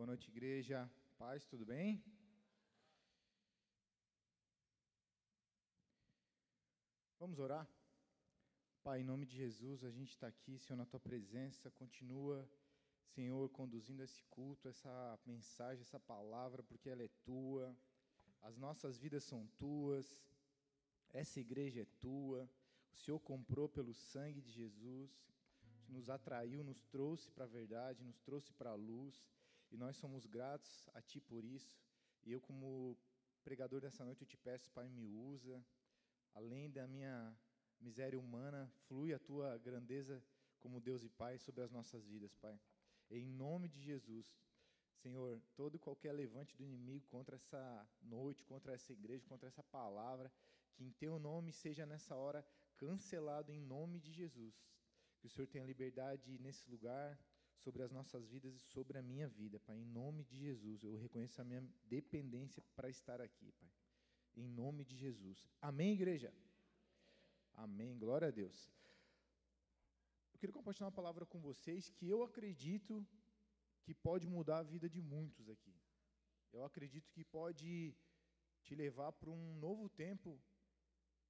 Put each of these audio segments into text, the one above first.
Boa noite, igreja. Paz, tudo bem? Vamos orar? Pai, em nome de Jesus, a gente está aqui, Senhor, na tua presença. Continua, Senhor, conduzindo esse culto, essa mensagem, essa palavra, porque ela é tua. As nossas vidas são tuas. Essa igreja é tua. O Senhor comprou pelo sangue de Jesus, nos atraiu, nos trouxe para a verdade, nos trouxe para a luz. E nós somos gratos a Ti por isso. E eu, como pregador dessa noite, eu te peço, Pai, me usa. Além da minha miséria humana, flui a Tua grandeza como Deus e Pai sobre as nossas vidas, Pai. Em nome de Jesus, Senhor, todo e qualquer levante do inimigo contra essa noite, contra essa igreja, contra essa palavra, que em Teu nome seja nessa hora cancelado em nome de Jesus. Que o Senhor tenha liberdade nesse lugar, sobre as nossas vidas e sobre a minha vida, Pai. Em nome de Jesus, eu reconheço a minha dependência para estar aqui, Pai. Em nome de Jesus. Amém, igreja? Amém. Glória a Deus. Eu queria compartilhar uma palavra com vocês que eu acredito que pode mudar a vida de muitos aqui. Eu acredito que pode te levar para um novo tempo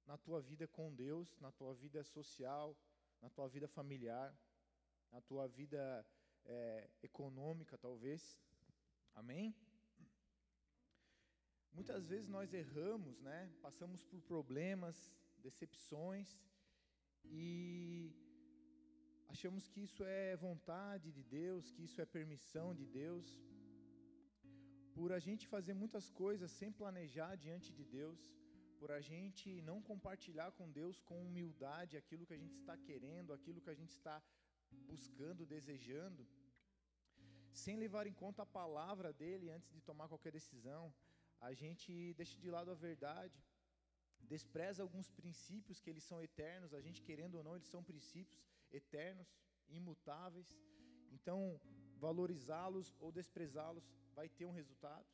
na tua vida com Deus, na tua vida social, na tua vida familiar, na tua vida é, econômica, talvez. Amém? Muitas vezes nós erramos, né? Passamos por problemas, decepções e achamos que isso é vontade de Deus, que isso é permissão de Deus. Por a gente fazer muitas coisas sem planejar diante de Deus, por a gente não compartilhar com Deus com humildade aquilo que a gente está querendo, aquilo que a gente está buscando, desejando sem levar em conta a palavra dele antes de tomar qualquer decisão, a gente deixa de lado a verdade, despreza alguns princípios que eles são eternos, a gente querendo ou não, eles são princípios eternos, imutáveis. Então, valorizá-los ou desprezá-los vai ter um resultado.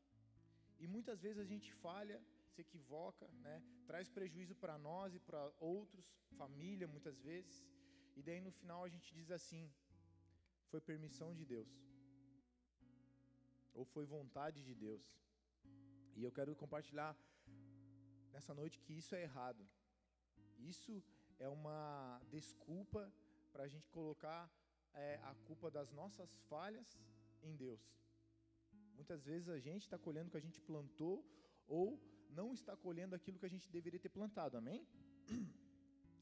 E muitas vezes a gente falha, se equivoca, né? traz prejuízo para nós e para outros, família muitas vezes. E daí no final a gente diz assim: foi permissão de Deus ou foi vontade de Deus. E eu quero compartilhar nessa noite que isso é errado. Isso é uma desculpa para a gente colocar é, a culpa das nossas falhas em Deus. Muitas vezes a gente está colhendo o que a gente plantou ou não está colhendo aquilo que a gente deveria ter plantado, amém?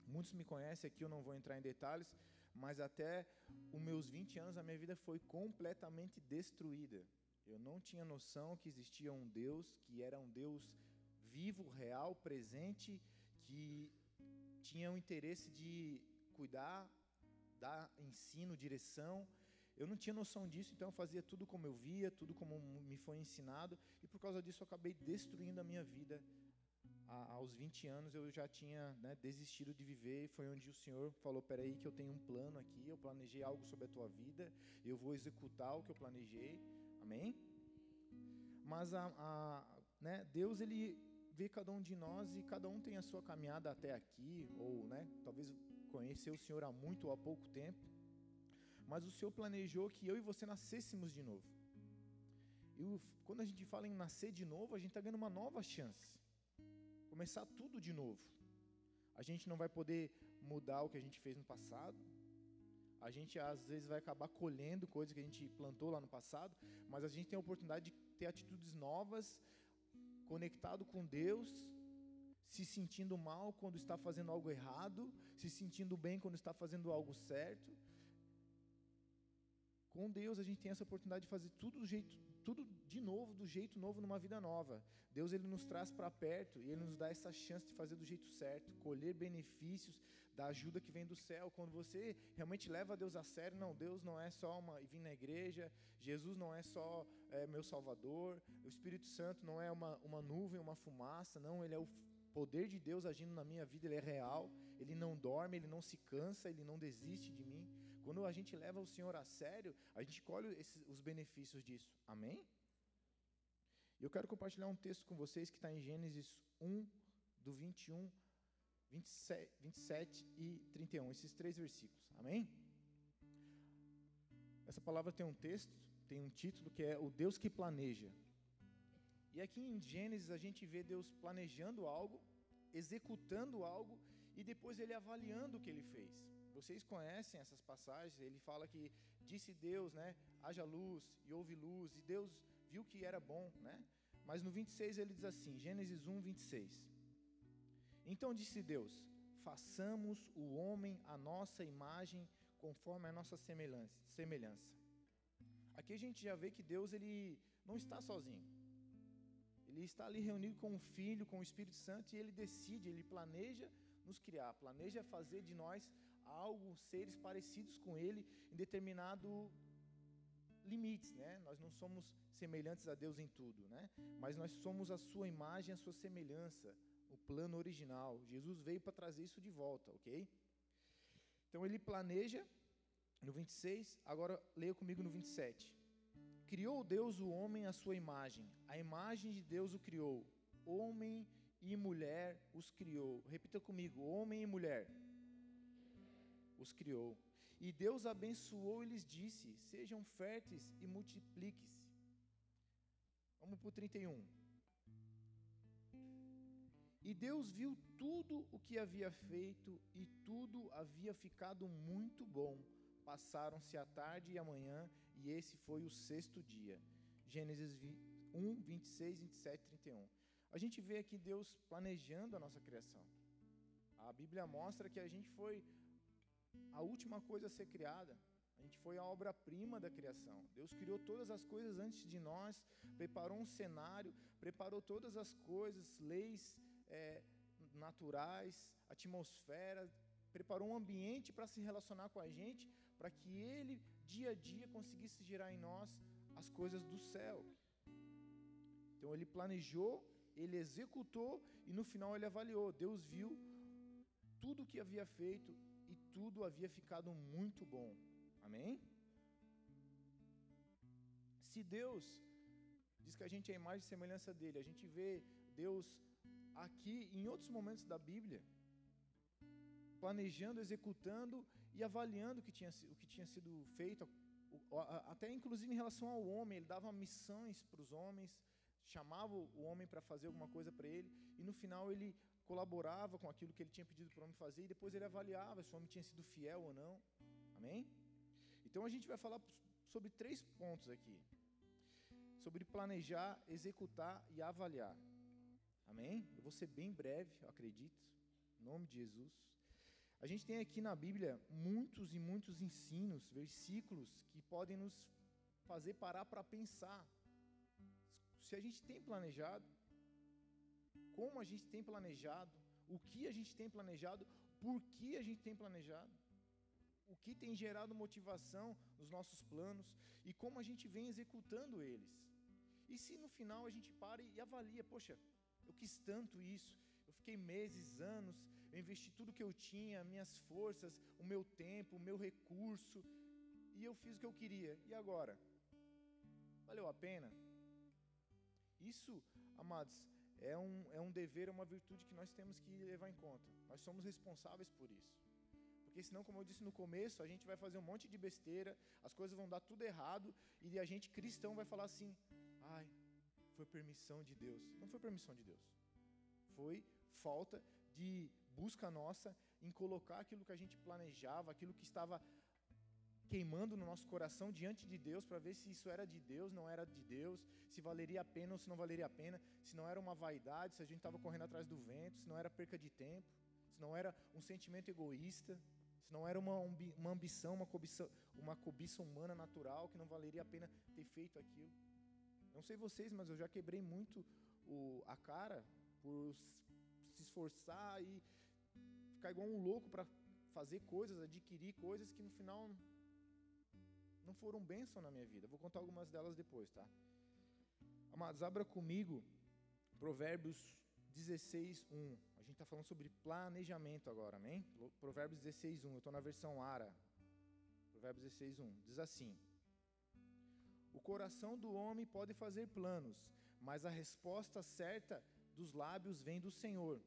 Muitos me conhecem aqui, eu não vou entrar em detalhes, mas até os meus 20 anos a minha vida foi completamente destruída. Eu não tinha noção que existia um Deus, que era um Deus vivo, real, presente, que tinha o interesse de cuidar, dar ensino, direção. Eu não tinha noção disso, então eu fazia tudo como eu via, tudo como me foi ensinado, e por causa disso eu acabei destruindo a minha vida. A, aos 20 anos eu já tinha né, desistido de viver, foi onde o Senhor falou: Peraí, que eu tenho um plano aqui, eu planejei algo sobre a tua vida, eu vou executar o que eu planejei. Amém? Mas a, a, né, Deus ele vê cada um de nós e cada um tem a sua caminhada até aqui, ou né, talvez conheceu o Senhor há muito ou há pouco tempo. Mas o Senhor planejou que eu e você nascêssemos de novo. E quando a gente fala em nascer de novo, a gente está ganhando uma nova chance. Começar tudo de novo. A gente não vai poder mudar o que a gente fez no passado, a gente às vezes vai acabar colhendo coisas que a gente plantou lá no passado, mas a gente tem a oportunidade de ter atitudes novas, conectado com Deus, se sentindo mal quando está fazendo algo errado, se sentindo bem quando está fazendo algo certo. Com Deus a gente tem essa oportunidade de fazer tudo do jeito, tudo de novo, do jeito novo numa vida nova. Deus ele nos traz para perto e ele nos dá essa chance de fazer do jeito certo, colher benefícios da ajuda que vem do céu. Quando você realmente leva Deus a sério, não, Deus não é só uma vir na igreja, Jesus não é só é, meu Salvador, o Espírito Santo não é uma, uma nuvem, uma fumaça, não, ele é o poder de Deus agindo na minha vida, ele é real, ele não dorme, ele não se cansa, ele não desiste de mim. Quando a gente leva o Senhor a sério, a gente colhe esses, os benefícios disso. Amém? E eu quero compartilhar um texto com vocês que está em Gênesis 1, do 21, 27, 27 e 31, esses três versículos. Amém? Essa palavra tem um texto tem um título que é O Deus que Planeja. E aqui em Gênesis a gente vê Deus planejando algo, executando algo e depois ele avaliando o que ele fez. Vocês conhecem essas passagens, ele fala que disse Deus, né, haja luz e houve luz, e Deus viu que era bom, né? Mas no 26 ele diz assim, Gênesis 1, 26. Então disse Deus: façamos o homem a nossa imagem, conforme a nossa semelhança. Aqui a gente já vê que Deus ele não está sozinho. Ele está ali reunido com o Filho, com o Espírito Santo, e ele decide, ele planeja nos criar, planeja fazer de nós algo, seres parecidos com ele em determinado limites, né? Nós não somos semelhantes a Deus em tudo, né? Mas nós somos a sua imagem, a sua semelhança, o plano original. Jesus veio para trazer isso de volta, ok? Então ele planeja no 26, agora leia comigo no 27. Criou Deus o homem à sua imagem, a imagem de Deus o criou, homem e mulher os criou. Repita comigo: homem e mulher os criou. E Deus abençoou e lhes disse: Sejam férteis e multipliquem-se. Vamos para o 31. E Deus viu tudo o que havia feito, e tudo havia ficado muito bom. Passaram-se a tarde e a manhã, e esse foi o sexto dia. Gênesis 1, 26, 27, 31. A gente vê aqui Deus planejando a nossa criação. A Bíblia mostra que a gente foi a última coisa a ser criada. A gente foi a obra-prima da criação. Deus criou todas as coisas antes de nós, preparou um cenário, preparou todas as coisas, leis é, naturais, atmosfera, preparou um ambiente para se relacionar com a gente, para que Ele, dia a dia, conseguisse gerar em nós as coisas do céu. Então Ele planejou, Ele executou e no final Ele avaliou. Deus viu tudo o que havia feito tudo havia ficado muito bom. Amém? Se Deus diz que a gente é a imagem e semelhança dele, a gente vê Deus aqui em outros momentos da Bíblia, planejando, executando e avaliando o que tinha, o que tinha sido feito, até inclusive em relação ao homem, ele dava missões para os homens, chamava o homem para fazer alguma coisa para ele, e no final ele colaborava com aquilo que ele tinha pedido para o homem fazer, e depois ele avaliava se o homem tinha sido fiel ou não. Amém? Então a gente vai falar sobre três pontos aqui: sobre planejar, executar e avaliar. Amém? Eu vou ser bem breve, eu acredito, em nome de Jesus. A gente tem aqui na Bíblia muitos e muitos ensinos, versículos que podem nos fazer parar para pensar. Se a gente tem planejado, como a gente tem planejado, o que a gente tem planejado, por que a gente tem planejado, o que tem gerado motivação nos nossos planos e como a gente vem executando eles. E se no final a gente para e avalia, poxa, eu quis tanto isso, eu fiquei meses, anos, eu investi tudo que eu tinha, minhas forças, o meu tempo, o meu recurso, e eu fiz o que eu queria. E agora? Valeu a pena? Isso, amados, é um, é um dever, é uma virtude que nós temos que levar em conta. Nós somos responsáveis por isso. Porque senão, como eu disse no começo, a gente vai fazer um monte de besteira, as coisas vão dar tudo errado, e a gente cristão vai falar assim: ai, foi permissão de Deus. Não foi permissão de Deus. Foi falta de busca nossa em colocar aquilo que a gente planejava, aquilo que estava queimando no nosso coração diante de Deus para ver se isso era de Deus, não era de Deus, se valeria a pena ou se não valeria a pena, se não era uma vaidade, se a gente estava correndo atrás do vento, se não era perca de tempo, se não era um sentimento egoísta, se não era uma, uma ambição, uma cobiça, uma cobiça humana natural que não valeria a pena ter feito aquilo. Não sei vocês, mas eu já quebrei muito o, a cara por se esforçar e ficar igual um louco para fazer coisas, adquirir coisas que no final não foram bênção na minha vida. Vou contar algumas delas depois, tá? Amados, abra comigo Provérbios 16, 1. A gente está falando sobre planejamento agora, amém? Provérbios 16, 1. Eu estou na versão Ara. Provérbios 16, 1. Diz assim: O coração do homem pode fazer planos, mas a resposta certa dos lábios vem do Senhor.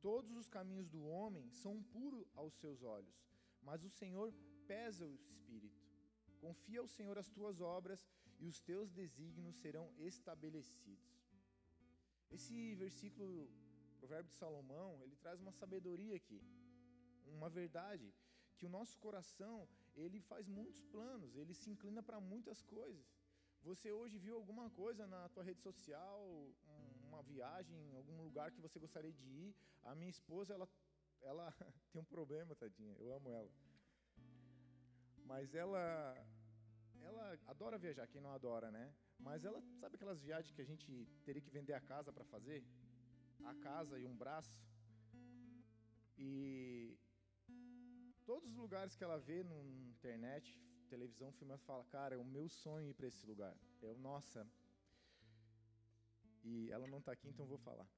Todos os caminhos do homem são puros aos seus olhos, mas o Senhor pesa o espírito. Confia ao Senhor as tuas obras e os teus desígnios serão estabelecidos. Esse versículo, Provérbio de Salomão, ele traz uma sabedoria aqui, uma verdade, que o nosso coração, ele faz muitos planos, ele se inclina para muitas coisas. Você hoje viu alguma coisa na tua rede social, uma viagem, algum lugar que você gostaria de ir? A minha esposa, ela, ela tem um problema, tadinha, eu amo ela. Mas ela, ela adora viajar, quem não adora, né? Mas ela, sabe aquelas viagens que a gente teria que vender a casa para fazer? A casa e um braço. E todos os lugares que ela vê na internet, televisão, filme, ela fala, cara, é o meu sonho ir para esse lugar. Eu, nossa. E ela não está aqui, então vou falar.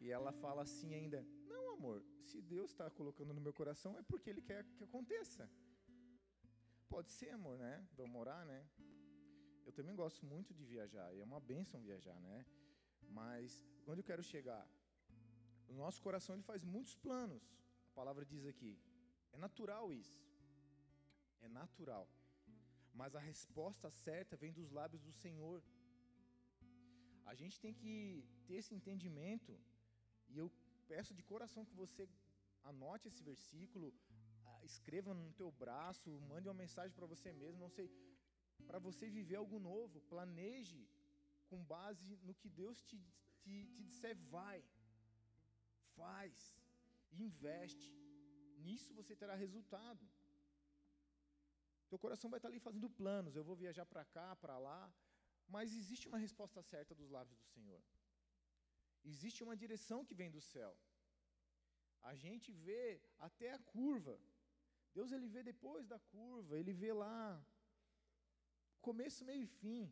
E ela fala assim ainda, não amor, se Deus está colocando no meu coração é porque Ele quer que aconteça. Pode ser, amor, né? Vamos morar, né? Eu também gosto muito de viajar, é uma benção viajar, né? Mas onde eu quero chegar? O nosso coração ele faz muitos planos. A palavra diz aqui. É natural isso. É natural. Mas a resposta certa vem dos lábios do Senhor. A gente tem que ter esse entendimento, e eu peço de coração que você anote esse versículo, escreva no teu braço, mande uma mensagem para você mesmo, não sei, para você viver algo novo, planeje com base no que Deus te, te, te disser, vai, faz, investe, nisso você terá resultado. Teu coração vai estar ali fazendo planos, eu vou viajar para cá, para lá, mas existe uma resposta certa dos lábios do Senhor. Existe uma direção que vem do céu. A gente vê até a curva. Deus ele vê depois da curva, ele vê lá começo, meio e fim.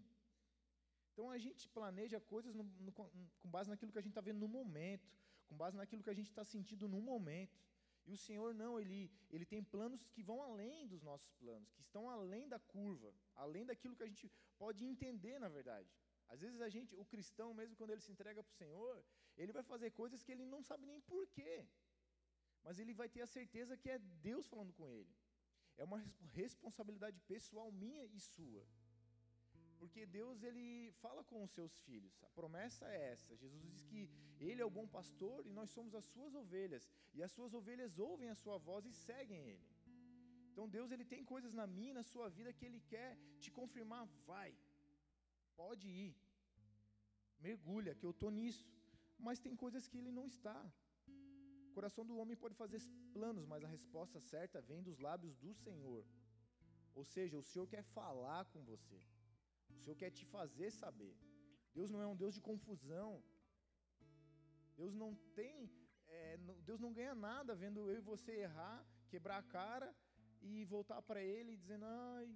Então a gente planeja coisas no, no, com base naquilo que a gente está vendo no momento, com base naquilo que a gente está sentindo no momento. E o Senhor não, ele, ele tem planos que vão além dos nossos planos, que estão além da curva, além daquilo que a gente pode entender, na verdade. Às vezes a gente, o cristão, mesmo quando ele se entrega para o Senhor, ele vai fazer coisas que ele não sabe nem porquê, mas ele vai ter a certeza que é Deus falando com ele. É uma responsabilidade pessoal minha e sua. Porque Deus ele fala com os seus filhos. A promessa é essa. Jesus diz que ele é o bom pastor e nós somos as suas ovelhas, e as suas ovelhas ouvem a sua voz e seguem ele. Então Deus ele tem coisas na minha, na sua vida que ele quer te confirmar, vai. Pode ir. Mergulha que eu tô nisso. Mas tem coisas que ele não está coração do homem pode fazer planos, mas a resposta certa vem dos lábios do Senhor. Ou seja, o Senhor quer falar com você. O Senhor quer te fazer saber. Deus não é um Deus de confusão. Deus não tem, é, Deus não ganha nada vendo eu e você errar, quebrar a cara e voltar para Ele dizendo, ai,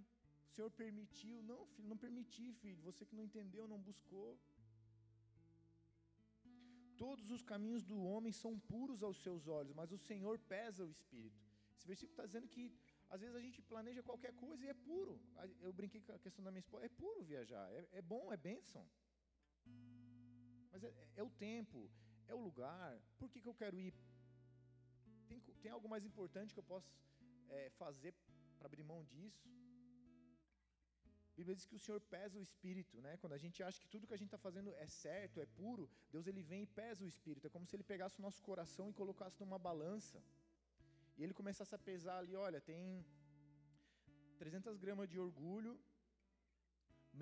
o Senhor permitiu. Não, filho, não permiti, filho. Você que não entendeu, não buscou. Todos os caminhos do homem são puros aos seus olhos, mas o Senhor pesa o espírito. Esse versículo está dizendo que às vezes a gente planeja qualquer coisa e é puro. Eu brinquei com a questão da minha esposa, é puro viajar, é, é bom, é bênção. Mas é, é, o tempo, é o lugar. Por que, que eu quero ir? Tem, tem algo mais importante que eu posso é, fazer para abrir mão disso? Bíblia diz que o Senhor pesa o espírito, né? Quando a gente acha que tudo que a gente está fazendo é certo, é puro, Deus ele vem e pesa o espírito. É como se ele pegasse o nosso coração e colocasse numa balança. E ele começasse a pesar ali, olha, tem 300 gramas de orgulho,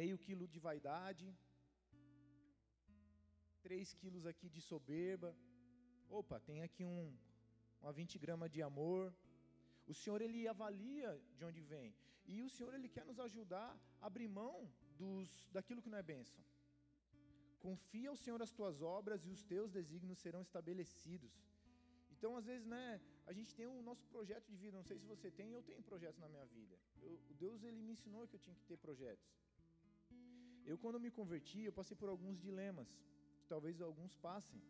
meio quilo de vaidade, 3 quilos aqui de soberba. Opa, tem aqui um, uma 20 gramas de amor. O Senhor ele avalia de onde vem. E o Senhor ele quer nos ajudar a abrir mão dos, daquilo que não é bênção. Confia ao Senhor as tuas obras e os teus desígnios serão estabelecidos. Então, às vezes, né, a gente tem o nosso projeto de vida. Não sei se você tem, eu tenho projetos na minha vida. Eu, Deus ele me ensinou que eu tinha que ter projetos. Eu, quando me converti, eu passei por alguns dilemas, que talvez alguns passem.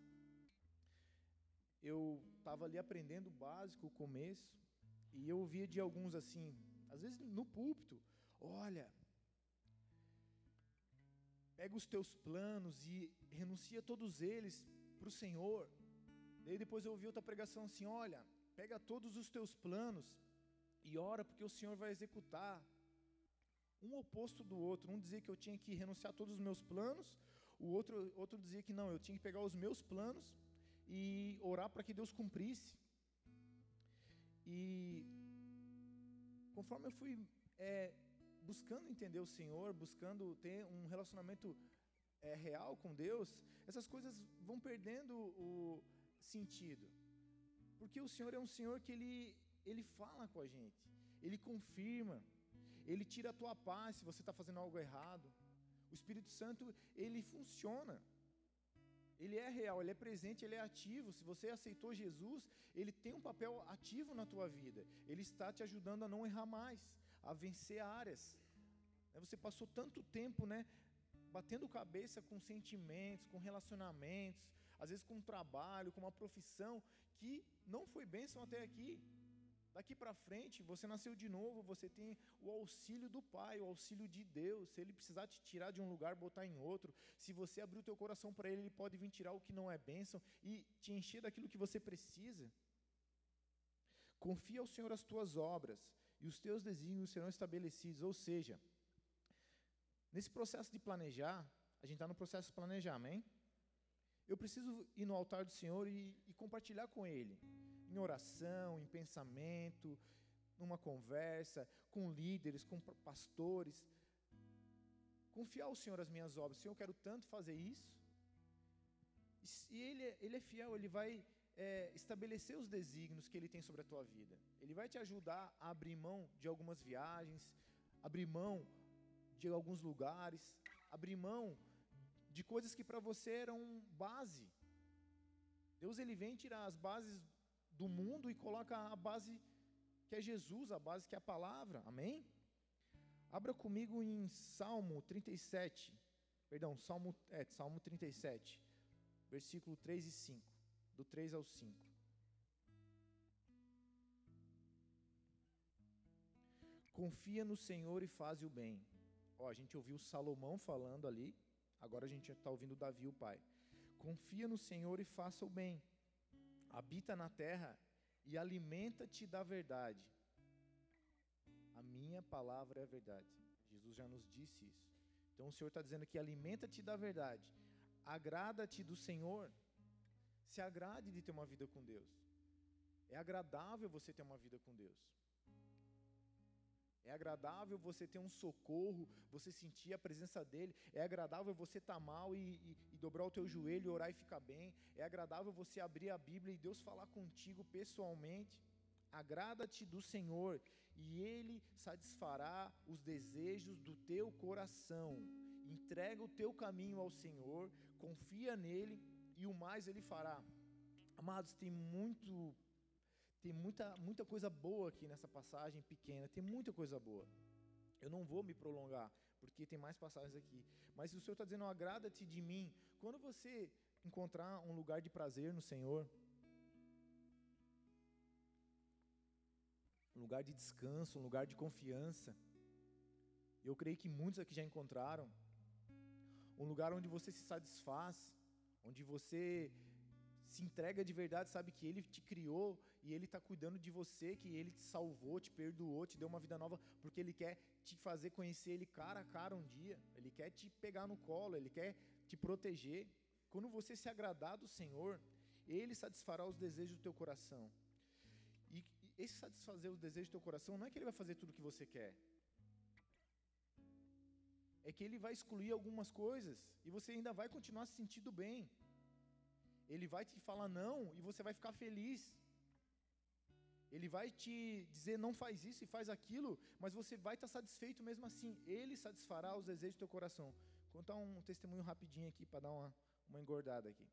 Eu estava ali aprendendo o básico, o começo, e eu ouvia de alguns assim, às vezes no púlpito, olha, pega os teus planos e renuncia todos eles para o Senhor. Daí depois eu ouvi outra pregação assim: olha, pega todos os teus planos e ora porque o Senhor vai executar. um oposto do outro. Um dizia que eu tinha que renunciar a todos os meus planos, o outro, outro dizia que não, eu tinha que pegar os meus planos e orar para que Deus cumprisse. E conforme eu fui é, buscando entender o Senhor, buscando ter um relacionamento é, real com Deus, essas coisas vão perdendo o sentido. Porque o Senhor é um Senhor que Ele, ele fala com a gente, Ele confirma, Ele tira a tua paz se você está fazendo algo errado. O Espírito Santo, Ele funciona. Ele é real, ele é presente, ele é ativo. Se você aceitou Jesus, ele tem um papel ativo na tua vida. Ele está te ajudando a não errar mais, a vencer áreas. Né, você passou tanto tempo, né, batendo cabeça com sentimentos, com relacionamentos, às vezes com um trabalho, com uma profissão que não foi bênção até aqui. Daqui para frente, você nasceu de novo, você tem o auxílio do Pai, o auxílio de Deus. Se Ele precisar te tirar de um lugar, botar em outro, se você abrir o teu coração para Ele, Ele pode vir tirar o que não é bênção e te encher daquilo que você precisa. Confia ao Senhor as tuas obras e os teus desígnios serão estabelecidos. Ou seja, nesse processo de planejar, a gente está no processo de planejar, amém? Eu preciso ir no altar do Senhor e, e compartilhar com Ele em oração, em pensamento, numa conversa, com líderes, com pastores. Confiar ao Senhor as minhas obras. Senhor, eu quero tanto fazer isso. E Ele, ele é fiel, Ele vai é, estabelecer os desígnios que Ele tem sobre a tua vida. Ele vai te ajudar a abrir mão de algumas viagens, abrir mão de alguns lugares, abrir mão de coisas que para você eram base. Deus ele vem tirar as bases do mundo e coloca a base que é Jesus, a base que é a palavra. Amém? Abra comigo em Salmo 37. Perdão, Salmo, é, Salmo 37, versículo 3 e 5, do 3 ao 5. Confia no Senhor e faz o bem. Ó, a gente ouviu Salomão falando ali, agora a gente está ouvindo Davi, o pai. Confia no Senhor e faça o bem habita na terra e alimenta-te da verdade. A minha palavra é a verdade. Jesus já nos disse isso. Então o Senhor está dizendo que alimenta-te da verdade. Agrada-te do Senhor. Se agrade de ter uma vida com Deus. É agradável você ter uma vida com Deus. É agradável você ter um socorro, você sentir a presença dEle. É agradável você estar tá mal e, e, e, dobrar o teu joelho, orar e ficar bem. É agradável você abrir a Bíblia e Deus falar contigo pessoalmente. Agrada-te do Senhor e Ele satisfará os desejos do teu coração. Entrega o teu caminho ao Senhor, confia nele e o mais Ele fará. Amados, tem muito tem muita, muita coisa boa aqui nessa passagem pequena, tem muita coisa boa. Eu não vou me prolongar, porque tem mais passagens aqui. Mas o Senhor está dizendo: agrada-te de mim. Quando você encontrar um lugar de prazer no Senhor, um lugar de descanso, um lugar de confiança, eu creio que muitos aqui já encontraram, um lugar onde você se satisfaz, onde você se entrega de verdade, sabe que Ele te criou e Ele está cuidando de você, que Ele te salvou, te perdoou, te deu uma vida nova, porque Ele quer te fazer conhecer Ele cara a cara um dia, Ele quer te pegar no colo, Ele quer te proteger. Quando você se agradar do Senhor, Ele satisfará os desejos do teu coração. E esse satisfazer os desejos do teu coração não é que Ele vai fazer tudo o que você quer, é que Ele vai excluir algumas coisas e você ainda vai continuar se sentindo bem. Ele vai te falar não e você vai ficar feliz. Ele vai te dizer não faz isso e faz aquilo, mas você vai estar satisfeito mesmo assim. Ele satisfará os desejos do teu coração. Vou contar um testemunho rapidinho aqui para dar uma, uma engordada aqui.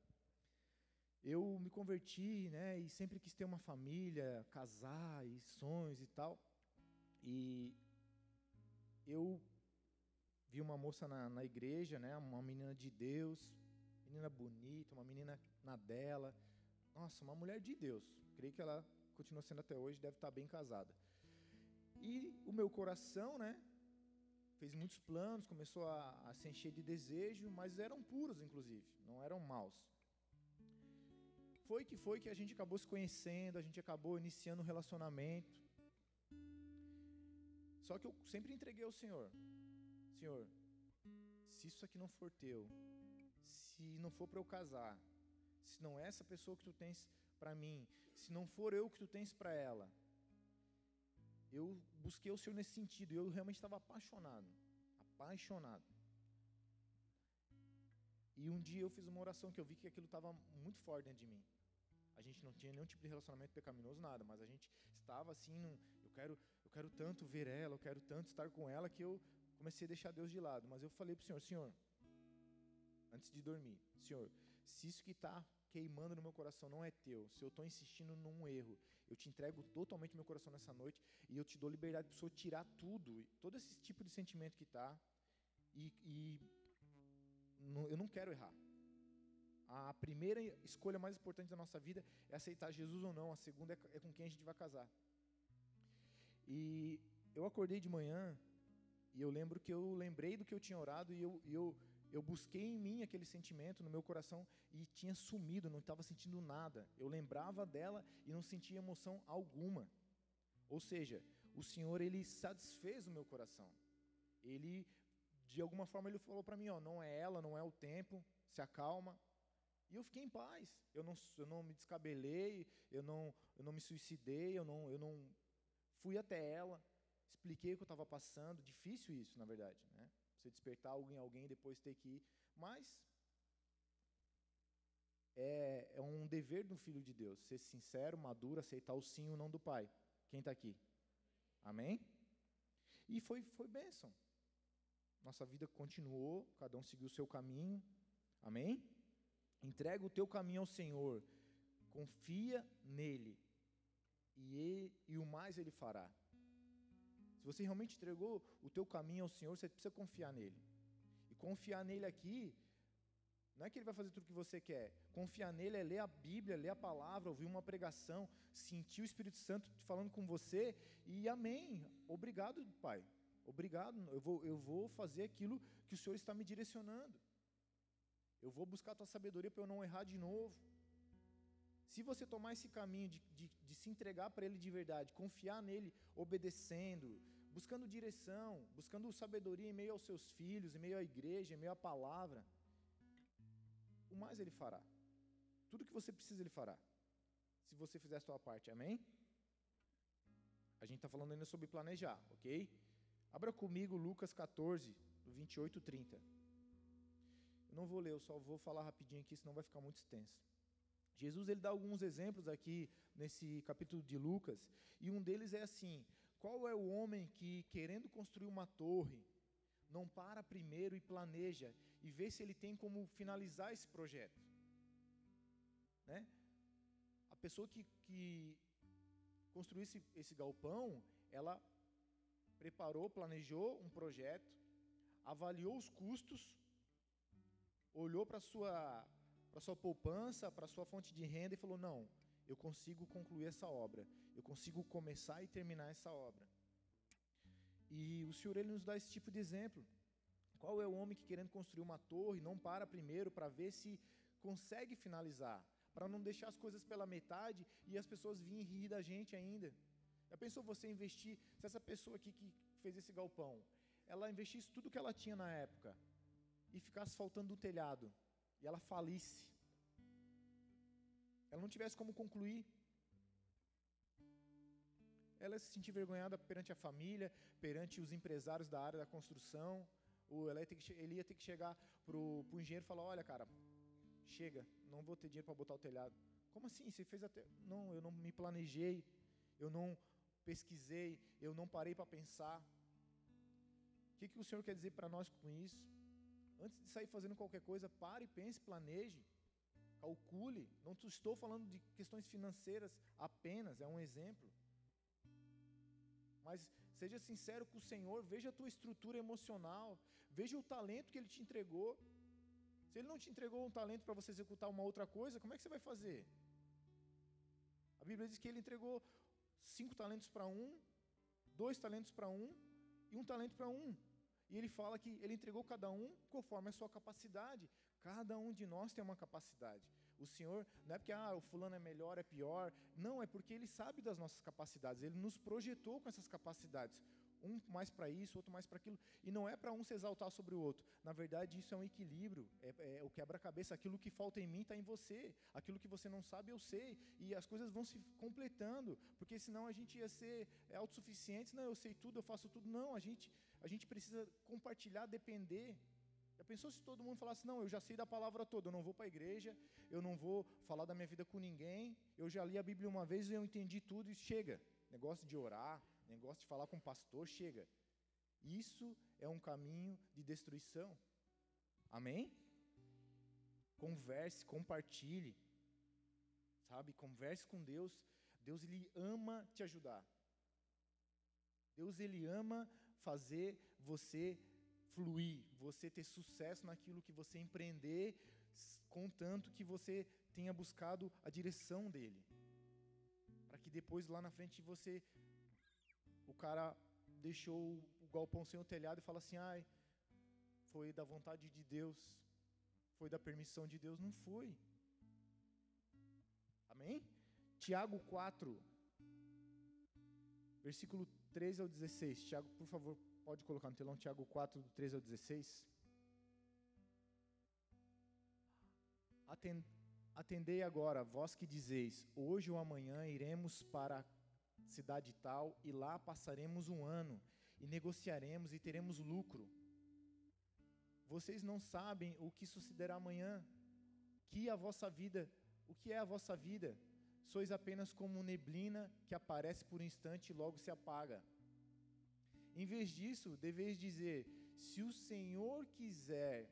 Eu me converti, né, e sempre quis ter uma família, casar e sonhos e tal. E eu vi uma moça na, na igreja, né, uma menina de Deus, menina bonita, uma menina na dela. Nossa, uma mulher de Deus. Creio que ela continua sendo até hoje, deve estar bem casada. E o meu coração, né, fez muitos planos, começou a, a se encher de desejo, mas eram puros, inclusive, não eram maus. Foi que foi que a gente acabou se conhecendo, a gente acabou iniciando um relacionamento. Só que eu sempre entreguei ao Senhor. Senhor, se isso aqui não for teu, se não for para eu casar, se não é essa pessoa que tu tens para mim, se não for eu que tu tens para ela, eu busquei o Senhor nesse sentido, eu realmente estava apaixonado, apaixonado. E um dia eu fiz uma oração que eu vi que aquilo estava muito forte dentro de mim. A gente não tinha nenhum tipo de relacionamento pecaminoso, nada, mas a gente estava assim, num, eu quero, eu quero tanto ver ela, eu quero tanto estar com ela que eu comecei a deixar Deus de lado. Mas eu falei para o Senhor, Senhor, antes de dormir, Senhor, se isso que está queimando no meu coração não é teu, se eu estou insistindo num erro, eu te entrego totalmente meu coração nessa noite e eu te dou liberdade para o Senhor tirar tudo, todo esse tipo de sentimento que está, e, e eu não quero errar. A primeira escolha mais importante da nossa vida é aceitar Jesus ou não, a segunda é, é com quem a gente vai casar. E eu acordei de manhã e eu lembro que eu lembrei do que eu tinha orado e eu, eu, eu busquei em mim aquele sentimento no meu coração e tinha sumido, não estava sentindo nada. Eu lembrava dela e não sentia emoção alguma. Ou seja, o Senhor ele satisfez o meu coração. Ele de alguma forma ele falou para mim, ó, não é ela, não é o tempo, se acalma. E eu fiquei em paz. Eu não, eu não me descabelei, eu não, eu não me suicidei, eu não, eu não fui até ela, expliquei o que eu estava passando. Difícil isso, na verdade, né? Você despertar alguém, alguém depois ter que ir. Mas é, é um dever do filho de Deus ser sincero, maduro, aceitar o sim ou não do pai. Quem está aqui? Amém? E foi, foi bênção. Nossa vida continuou, cada um seguiu o seu caminho. Amém? Entrega o teu caminho ao Senhor, confia nele, e, ele, e o mais ele fará. Se você realmente entregou o teu caminho ao Senhor, você precisa confiar nele. E confiar nele aqui, não é que ele vai fazer tudo o que você quer. Confiar nele é ler a Bíblia, ler a palavra, ouvir uma pregação, sentir o Espírito Santo falando com você e amém. Obrigado, Pai. Obrigado. Eu vou, eu vou fazer aquilo que o Senhor está me direcionando. Eu vou buscar a tua sabedoria para eu não errar de novo. Se você tomar esse caminho de, de, de se entregar para Ele de verdade, confiar nele, obedecendo, buscando direção, buscando sabedoria em meio aos seus filhos, em meio à igreja, em meio à palavra, o mais Ele fará. Tudo que você precisa, Ele fará. Se você fizer a sua parte, amém? A gente está falando ainda sobre planejar, ok? Abra comigo Lucas 14, 28 e 30 não vou ler, eu só vou falar rapidinho aqui, senão vai ficar muito extenso. Jesus ele dá alguns exemplos aqui nesse capítulo de Lucas, e um deles é assim: qual é o homem que, querendo construir uma torre, não para primeiro e planeja e vê se ele tem como finalizar esse projeto? Né? A pessoa que, que construiu esse, esse galpão, ela preparou, planejou um projeto, avaliou os custos olhou para sua, para sua poupança, para a sua fonte de renda e falou: Não, eu consigo concluir essa obra, eu consigo começar e terminar essa obra. E o Senhor ele nos dá esse tipo de exemplo. Qual é o homem que, querendo construir uma torre, não para primeiro para ver se consegue finalizar, para não deixar as coisas pela metade e as pessoas virem rir da gente ainda? Já pensou você investir, se essa pessoa aqui que fez esse galpão, ela investisse tudo que ela tinha na época, e ficasse faltando um telhado, e ela falisse, ela não tivesse como concluir, ela se sentir vergonhada perante a família, perante os empresários da área da construção, ou ela ia ter que, ele ia ter que chegar para o engenheiro e falar: Olha, cara, chega, não vou ter dinheiro para botar o telhado. Como assim? Você fez até. Não, eu não me planejei, eu não pesquisei, eu não parei para pensar. O que, que o Senhor quer dizer para nós com isso? Antes de sair fazendo qualquer coisa, pare, pense, planeje, calcule. Não estou falando de questões financeiras apenas, é um exemplo. Mas seja sincero com o Senhor, veja a tua estrutura emocional, veja o talento que Ele te entregou. Se Ele não te entregou um talento para você executar uma outra coisa, como é que você vai fazer? A Bíblia diz que Ele entregou cinco talentos para um, dois talentos para um e um talento para um. E ele fala que ele entregou cada um conforme a sua capacidade. Cada um de nós tem uma capacidade. O Senhor, não é porque ah, o fulano é melhor, é pior. Não, é porque ele sabe das nossas capacidades. Ele nos projetou com essas capacidades. um mais para isso, outro mais para aquilo. E não é para um se exaltar sobre o outro. Na verdade, isso é um equilíbrio, é, é o quebra-cabeça. Aquilo que falta em mim está em você. Aquilo que você não sabe, eu sei. E as coisas vão se completando, porque senão a gente ia ser é, autossuficientes. Não, eu sei tudo, eu faço tudo. Não, a gente, a gente precisa compartilhar, depender. Pensou se todo mundo falasse, não, eu já sei da palavra toda, eu não vou para a igreja, eu não vou falar da minha vida com ninguém, eu já li a Bíblia uma vez e eu entendi tudo e chega. Negócio de orar, negócio de falar com o pastor, chega. Isso é um caminho de destruição. Amém? Converse, compartilhe. Sabe? Converse com Deus. Deus ele ama te ajudar. Deus ele ama fazer você fluir, você ter sucesso naquilo que você empreender, contanto que você tenha buscado a direção dele. Para que depois lá na frente você o cara deixou o galpão sem o telhado e fala assim: ai, foi da vontade de Deus, foi da permissão de Deus. Não foi. Amém? Tiago 4, versículo 13 ao 16. Tiago, por favor, pode colocar no telão Tiago 4, do 13 ao 16. Atendei agora, vós que dizeis: Hoje ou amanhã iremos para cidade tal, e lá passaremos um ano, e negociaremos e teremos lucro. Vocês não sabem o que sucederá amanhã, que a vossa vida, o que é a vossa vida? Sois apenas como neblina que aparece por um instante e logo se apaga. Em vez disso, deveis dizer: se o Senhor quiser,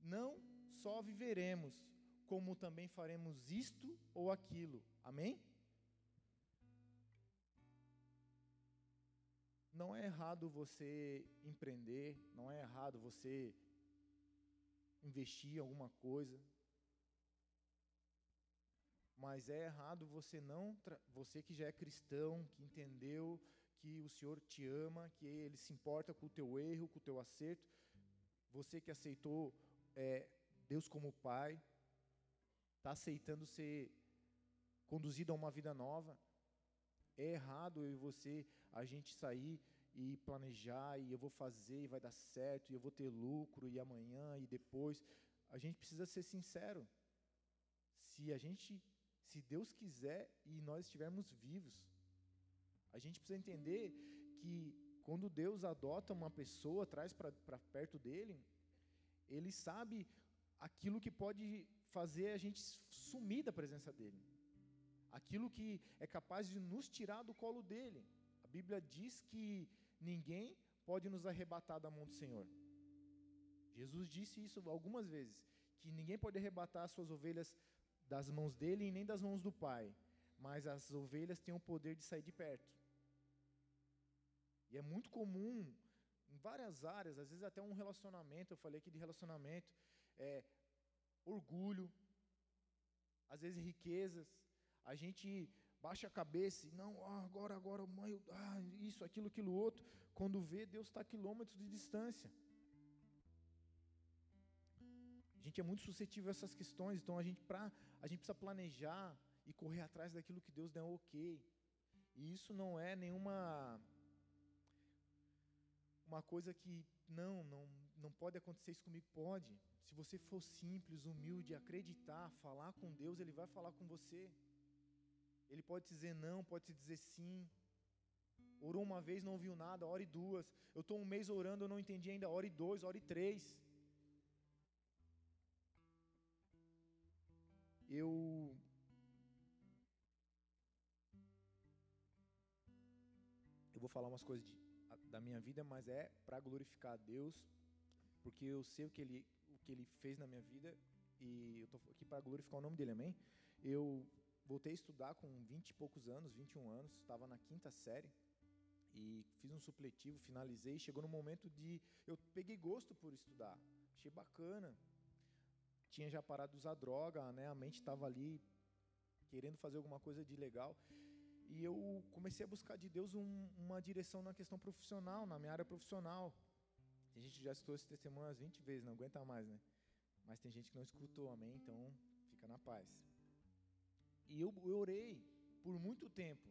não só viveremos, como também faremos isto ou aquilo. Amém? Não é errado você empreender, não é errado você investir em alguma coisa. Mas é errado você não, você que já é cristão, que entendeu que o Senhor te ama, que Ele se importa com o teu erro, com o teu acerto, você que aceitou é, Deus como Pai, está aceitando ser conduzido a uma vida nova, é errado eu e você, a gente sair e planejar, e eu vou fazer, e vai dar certo, e eu vou ter lucro, e amanhã, e depois. A gente precisa ser sincero. Se a gente, se Deus quiser e nós estivermos vivos, a gente precisa entender que quando Deus adota uma pessoa, traz para perto dele, ele sabe aquilo que pode fazer a gente sumir da presença dele aquilo que é capaz de nos tirar do colo dele. A Bíblia diz que ninguém pode nos arrebatar da mão do Senhor. Jesus disse isso algumas vezes, que ninguém pode arrebatar as suas ovelhas das mãos dele e nem das mãos do Pai, mas as ovelhas têm o poder de sair de perto. É muito comum em várias áreas, às vezes até um relacionamento, eu falei aqui de relacionamento, é, orgulho, às vezes riquezas, a gente baixa a cabeça e não, ah, agora, agora, mãe, ah, isso, aquilo, aquilo outro. Quando vê, Deus está a quilômetros de distância. A gente é muito suscetível a essas questões, então a gente, pra, a gente precisa planejar e correr atrás daquilo que Deus deu ok. E isso não é nenhuma uma coisa que não, não, não pode acontecer isso comigo, pode. Se você for simples, humilde, acreditar, falar com Deus, Ele vai falar com você. Ele pode dizer não, pode dizer sim. Orou uma vez, não ouviu nada, ore duas. Eu estou um mês orando, eu não entendi ainda, ore dois, ore três. Eu. Eu vou falar umas coisas de, da minha vida, mas é para glorificar a Deus, porque eu sei o que ele, o que ele fez na minha vida e eu estou aqui para glorificar o nome dele, amém? Eu voltei a estudar com 20 e poucos anos, 21 anos, estava na quinta série e fiz um supletivo, finalizei. Chegou no momento de. Eu peguei gosto por estudar, achei bacana. Tinha já parado de usar droga, né? a mente estava ali querendo fazer alguma coisa de legal. E eu comecei a buscar de Deus um, uma direção na questão profissional, na minha área profissional. Tem gente já escutou esse testemunho umas 20 vezes, não aguenta mais, né? Mas tem gente que não escutou, amém? Então, fica na paz. E eu, eu orei por muito tempo.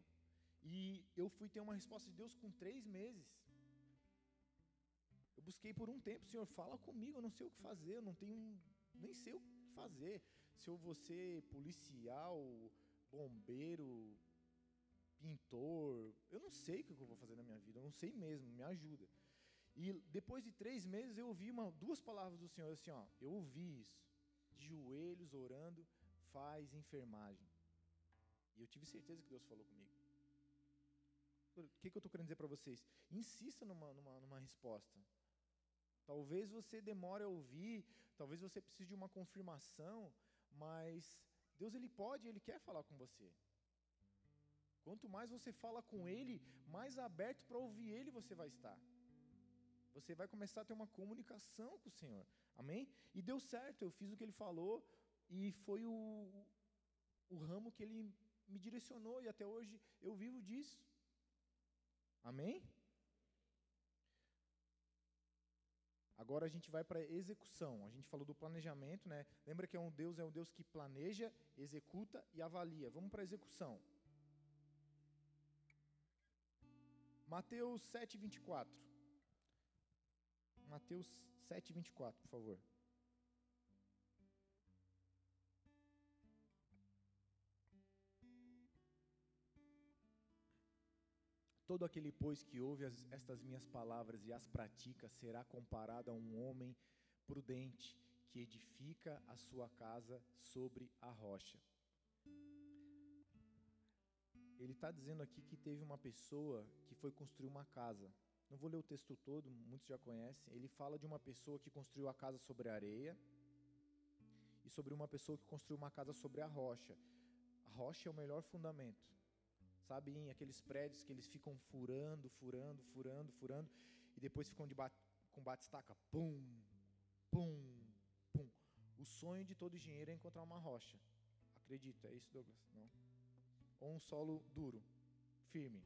E eu fui ter uma resposta de Deus com três meses. Eu busquei por um tempo, Senhor, fala comigo, eu não sei o que fazer, eu não tenho, nem sei o que fazer. Se eu vou ser policial, bombeiro, pintor, eu não sei o que eu vou fazer na minha vida, eu não sei mesmo, me ajuda. E depois de três meses eu ouvi uma, duas palavras do Senhor assim, ó, eu ouvi isso, de joelhos orando, faz enfermagem. E eu tive certeza que Deus falou comigo. O que, que eu estou querendo dizer para vocês? Insista numa, numa, numa resposta. Talvez você demore a ouvir, talvez você precise de uma confirmação, mas Deus ele pode, ele quer falar com você. Quanto mais você fala com ele, mais aberto para ouvir ele você vai estar. Você vai começar a ter uma comunicação com o Senhor. Amém? E deu certo, eu fiz o que ele falou e foi o, o ramo que ele me direcionou e até hoje eu vivo disso. Amém? Agora a gente vai para a execução. A gente falou do planejamento, né? Lembra que é um Deus é um Deus que planeja, executa e avalia. Vamos para a execução. Mateus 7, 24. Mateus 7, 24, por favor. Todo aquele, pois, que ouve as, estas minhas palavras e as pratica, será comparado a um homem prudente que edifica a sua casa sobre a rocha. Ele está dizendo aqui que teve uma pessoa que foi construir uma casa. Não vou ler o texto todo, muitos já conhecem. Ele fala de uma pessoa que construiu a casa sobre a areia e sobre uma pessoa que construiu uma casa sobre a rocha. A rocha é o melhor fundamento. Sabe, em aqueles prédios que eles ficam furando, furando, furando, furando, e depois ficam de bate, com bate-estaca, pum, pum, pum. O sonho de todo engenheiro é encontrar uma rocha. Acredita, é isso, Douglas? Não? Ou um solo duro, firme.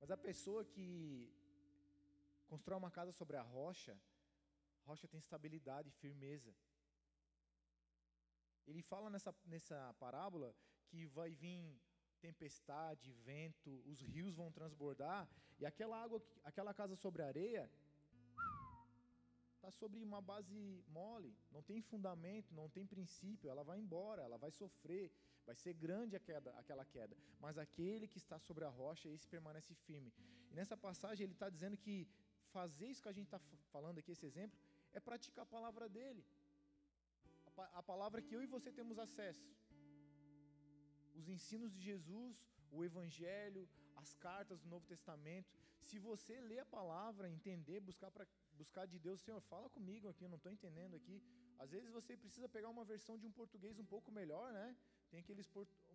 Mas a pessoa que constrói uma casa sobre a rocha, a rocha tem estabilidade firmeza. Ele fala nessa, nessa parábola que vai vir tempestade, vento, os rios vão transbordar, e aquela água, aquela casa sobre areia, está sobre uma base mole, não tem fundamento, não tem princípio, ela vai embora, ela vai sofrer, vai ser grande a queda, aquela queda, mas aquele que está sobre a rocha, esse permanece firme. E nessa passagem ele está dizendo que fazer isso que a gente está falando aqui, esse exemplo, é praticar a palavra dele, a, a palavra que eu e você temos acesso os ensinos de Jesus, o Evangelho, as cartas do Novo Testamento. Se você ler a palavra, entender, buscar, pra, buscar de Deus, Senhor, fala comigo aqui, eu não estou entendendo aqui. Às vezes você precisa pegar uma versão de um português um pouco melhor, né? Tem aqueles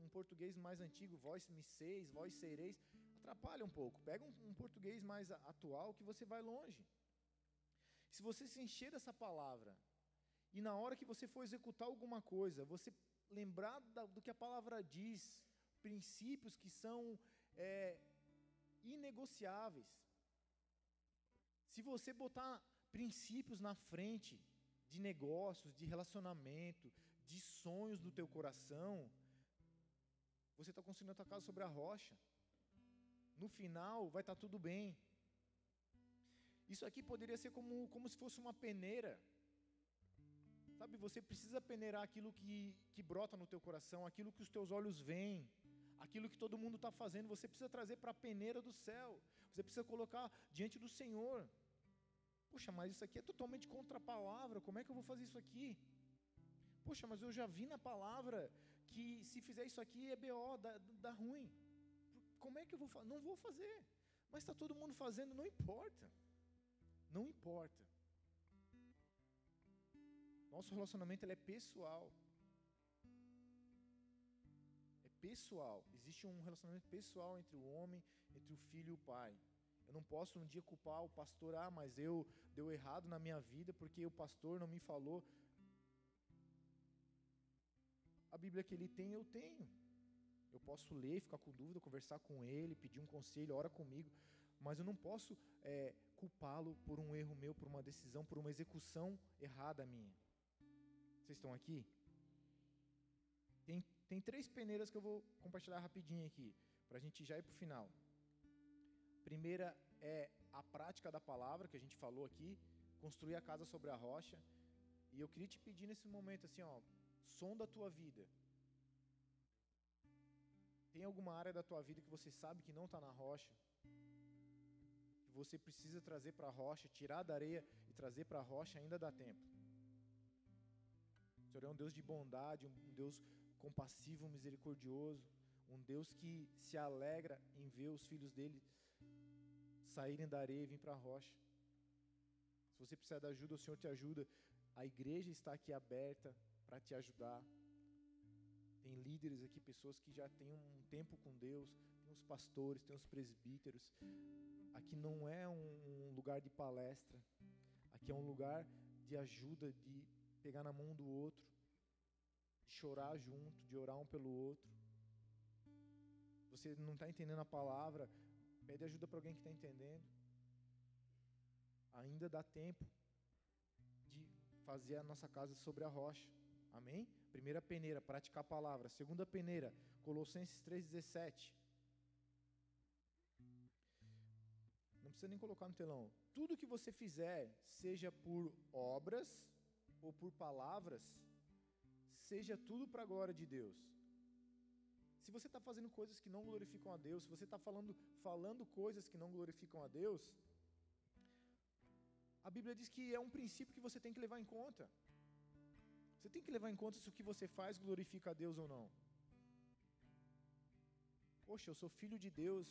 um português mais antigo, vós me seis, vós sereis. Atrapalha um pouco. Pega um, um português mais atual que você vai longe. Se você se encher dessa palavra e na hora que você for executar alguma coisa, você lembrar da, do que a palavra diz, princípios que são é, inegociáveis. Se você botar princípios na frente de negócios, de relacionamento, de sonhos no teu coração, você está construindo a tua casa sobre a rocha. No final vai estar tá tudo bem. Isso aqui poderia ser como, como se fosse uma peneira Sabe, você precisa peneirar aquilo que, que brota no teu coração, aquilo que os teus olhos veem, aquilo que todo mundo está fazendo, você precisa trazer para a peneira do céu, você precisa colocar diante do Senhor. Poxa, mas isso aqui é totalmente contra a palavra, como é que eu vou fazer isso aqui? Poxa, mas eu já vi na palavra que se fizer isso aqui é BO, dá, dá ruim. Como é que eu vou fazer? Não vou fazer. Mas está todo mundo fazendo, não importa. Não importa. Nosso relacionamento ele é pessoal. É pessoal. Existe um relacionamento pessoal entre o homem, entre o filho e o pai. Eu não posso um dia culpar o pastor, ah, mas eu deu errado na minha vida porque o pastor não me falou. A Bíblia que ele tem, eu tenho. Eu posso ler, ficar com dúvida, conversar com ele, pedir um conselho, ora comigo, mas eu não posso é, culpá-lo por um erro meu, por uma decisão, por uma execução errada minha. Vocês estão aqui? Tem tem três peneiras que eu vou compartilhar rapidinho aqui, para a gente já ir para o final. Primeira é a prática da palavra, que a gente falou aqui, construir a casa sobre a rocha. E eu queria te pedir nesse momento assim, ó, sonda a tua vida. Tem alguma área da tua vida que você sabe que não está na rocha? Que você precisa trazer para a rocha, tirar da areia e trazer para a rocha, ainda dá tempo. O Senhor é um Deus de bondade, um Deus compassivo, misericordioso, um Deus que se alegra em ver os filhos dele saírem da areia e vir para a rocha. Se você precisar de ajuda, o Senhor te ajuda. A igreja está aqui aberta para te ajudar. Tem líderes aqui, pessoas que já têm um tempo com Deus, tem os pastores, tem os presbíteros. Aqui não é um, lugar de palestra, aqui é um lugar de ajuda, de pegar na mão do outro, de chorar junto, de orar um pelo outro. Você não está entendendo a palavra, pede ajuda para alguém que está entendendo. Ainda dá tempo de fazer a nossa casa sobre a rocha. Amém? Primeira peneira, praticar a palavra. Segunda peneira, Colossenses 3,17. Não precisa nem colocar no telão. Tudo que você fizer, seja por obras ou por palavras, seja tudo para a glória de Deus. Se você está fazendo coisas que não glorificam a Deus, se você está falando, falando coisas que não glorificam a Deus, a Bíblia diz que é um princípio que você tem que levar em conta. Você tem que levar em conta se o que você faz glorifica a Deus ou não. Poxa, eu sou filho de Deus,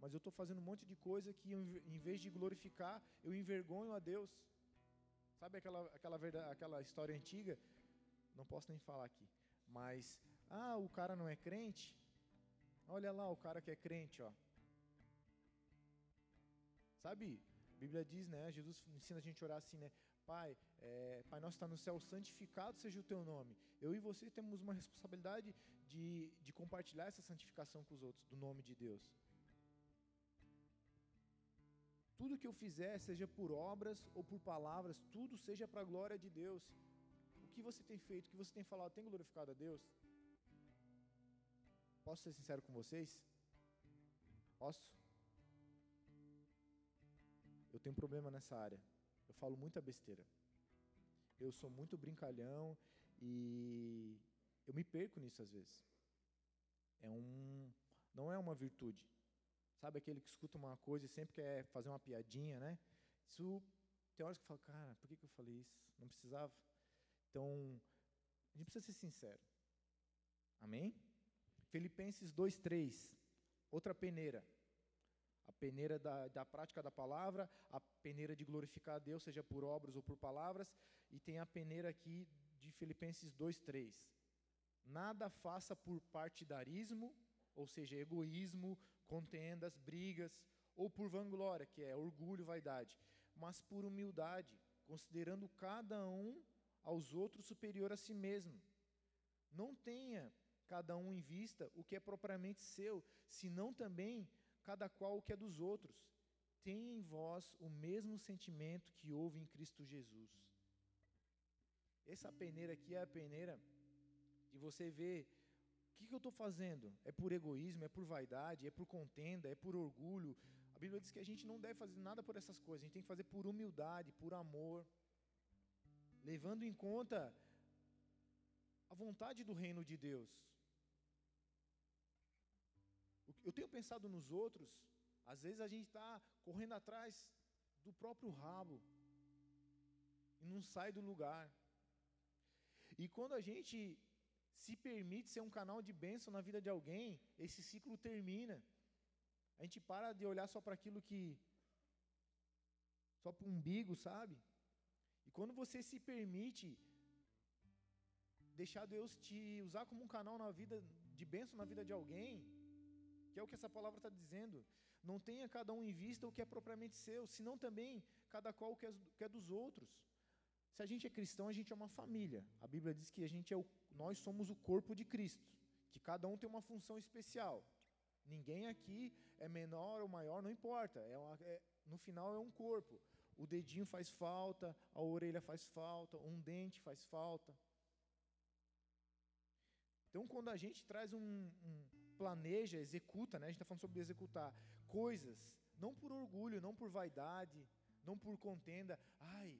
mas eu estou fazendo um monte de coisa que, em vez de glorificar, eu envergonho a Deus. Sabe aquela, aquela, verdade, aquela história antiga? Não posso nem falar aqui. Mas, ah, o cara não é crente? Olha lá o cara que é crente, ó. Sabe? A Bíblia diz, né? Jesus ensina a gente a orar assim, né? Pai, é, Pai nosso está no céu, santificado seja o teu nome. Eu e você temos uma responsabilidade de, de compartilhar essa santificação com os outros, do nome de Deus. Tudo que eu fizer, seja por obras ou por palavras, tudo seja para a glória de Deus. O que você tem feito, o que você tem falado, tem glorificado a Deus? Posso ser sincero com vocês? Posso? Eu tenho um problema nessa área. Eu falo muita besteira. Eu sou muito brincalhão e eu me perco nisso às vezes. É um, não é uma virtude. Sabe aquele que escuta uma coisa e sempre quer fazer uma piadinha, né? Isso tem horas que eu falo, cara, por que, eu falei isso? Não precisava. Então, a gente precisa ser sincero. Amém? Filipenses 2:3. Outra peneira a peneira da, da prática da palavra, a peneira de glorificar a Deus, seja por obras ou por palavras, e tem a peneira aqui de Filipenses 2:3. Nada faça por partidarismo, ou seja, egoísmo, contendas, brigas, ou por vanglória, que é orgulho, vaidade, mas por humildade, considerando cada um aos outros superior a si mesmo. Não tenha cada um em vista o que é propriamente seu, senão também cada qual o que é dos outros. Tenha em vós o mesmo sentimento que houve em Cristo Jesus. Essa peneira aqui é a peneira de você ver o que, que eu estou fazendo. É por egoísmo, é por vaidade, é por contenda, é por orgulho. A Bíblia diz que a gente não deve fazer nada por essas coisas, a gente tem que fazer por humildade, por amor, levando em conta a vontade do reino de Deus. Eu tenho pensado nos outros, às vezes a gente está correndo atrás do próprio rabo e não sai do lugar. E quando a gente se permite ser um canal de bênção na vida de alguém, esse ciclo termina. A gente para de olhar só para aquilo que. só para o umbigo, sabe? E quando você se permite deixar Deus te usar como um canal na vida de bênção na vida de alguém, que é o que essa palavra está dizendo. Não tenha cada um em vista o que é propriamente seu, senão também cada qual o que é, que é dos outros. Se a gente é cristão, a gente é uma família. A Bíblia diz que a gente é o, nós somos o corpo de Cristo, que cada um tem uma função especial. Ninguém aqui é menor ou maior, não importa. É, uma, é no final é um corpo. O dedinho faz falta, a orelha faz falta, um dente faz falta. Então, quando a gente traz um, um planeja, executa, né? A gente está falando sobre executar coisas, não por orgulho, não por vaidade, não por contenda. Ai,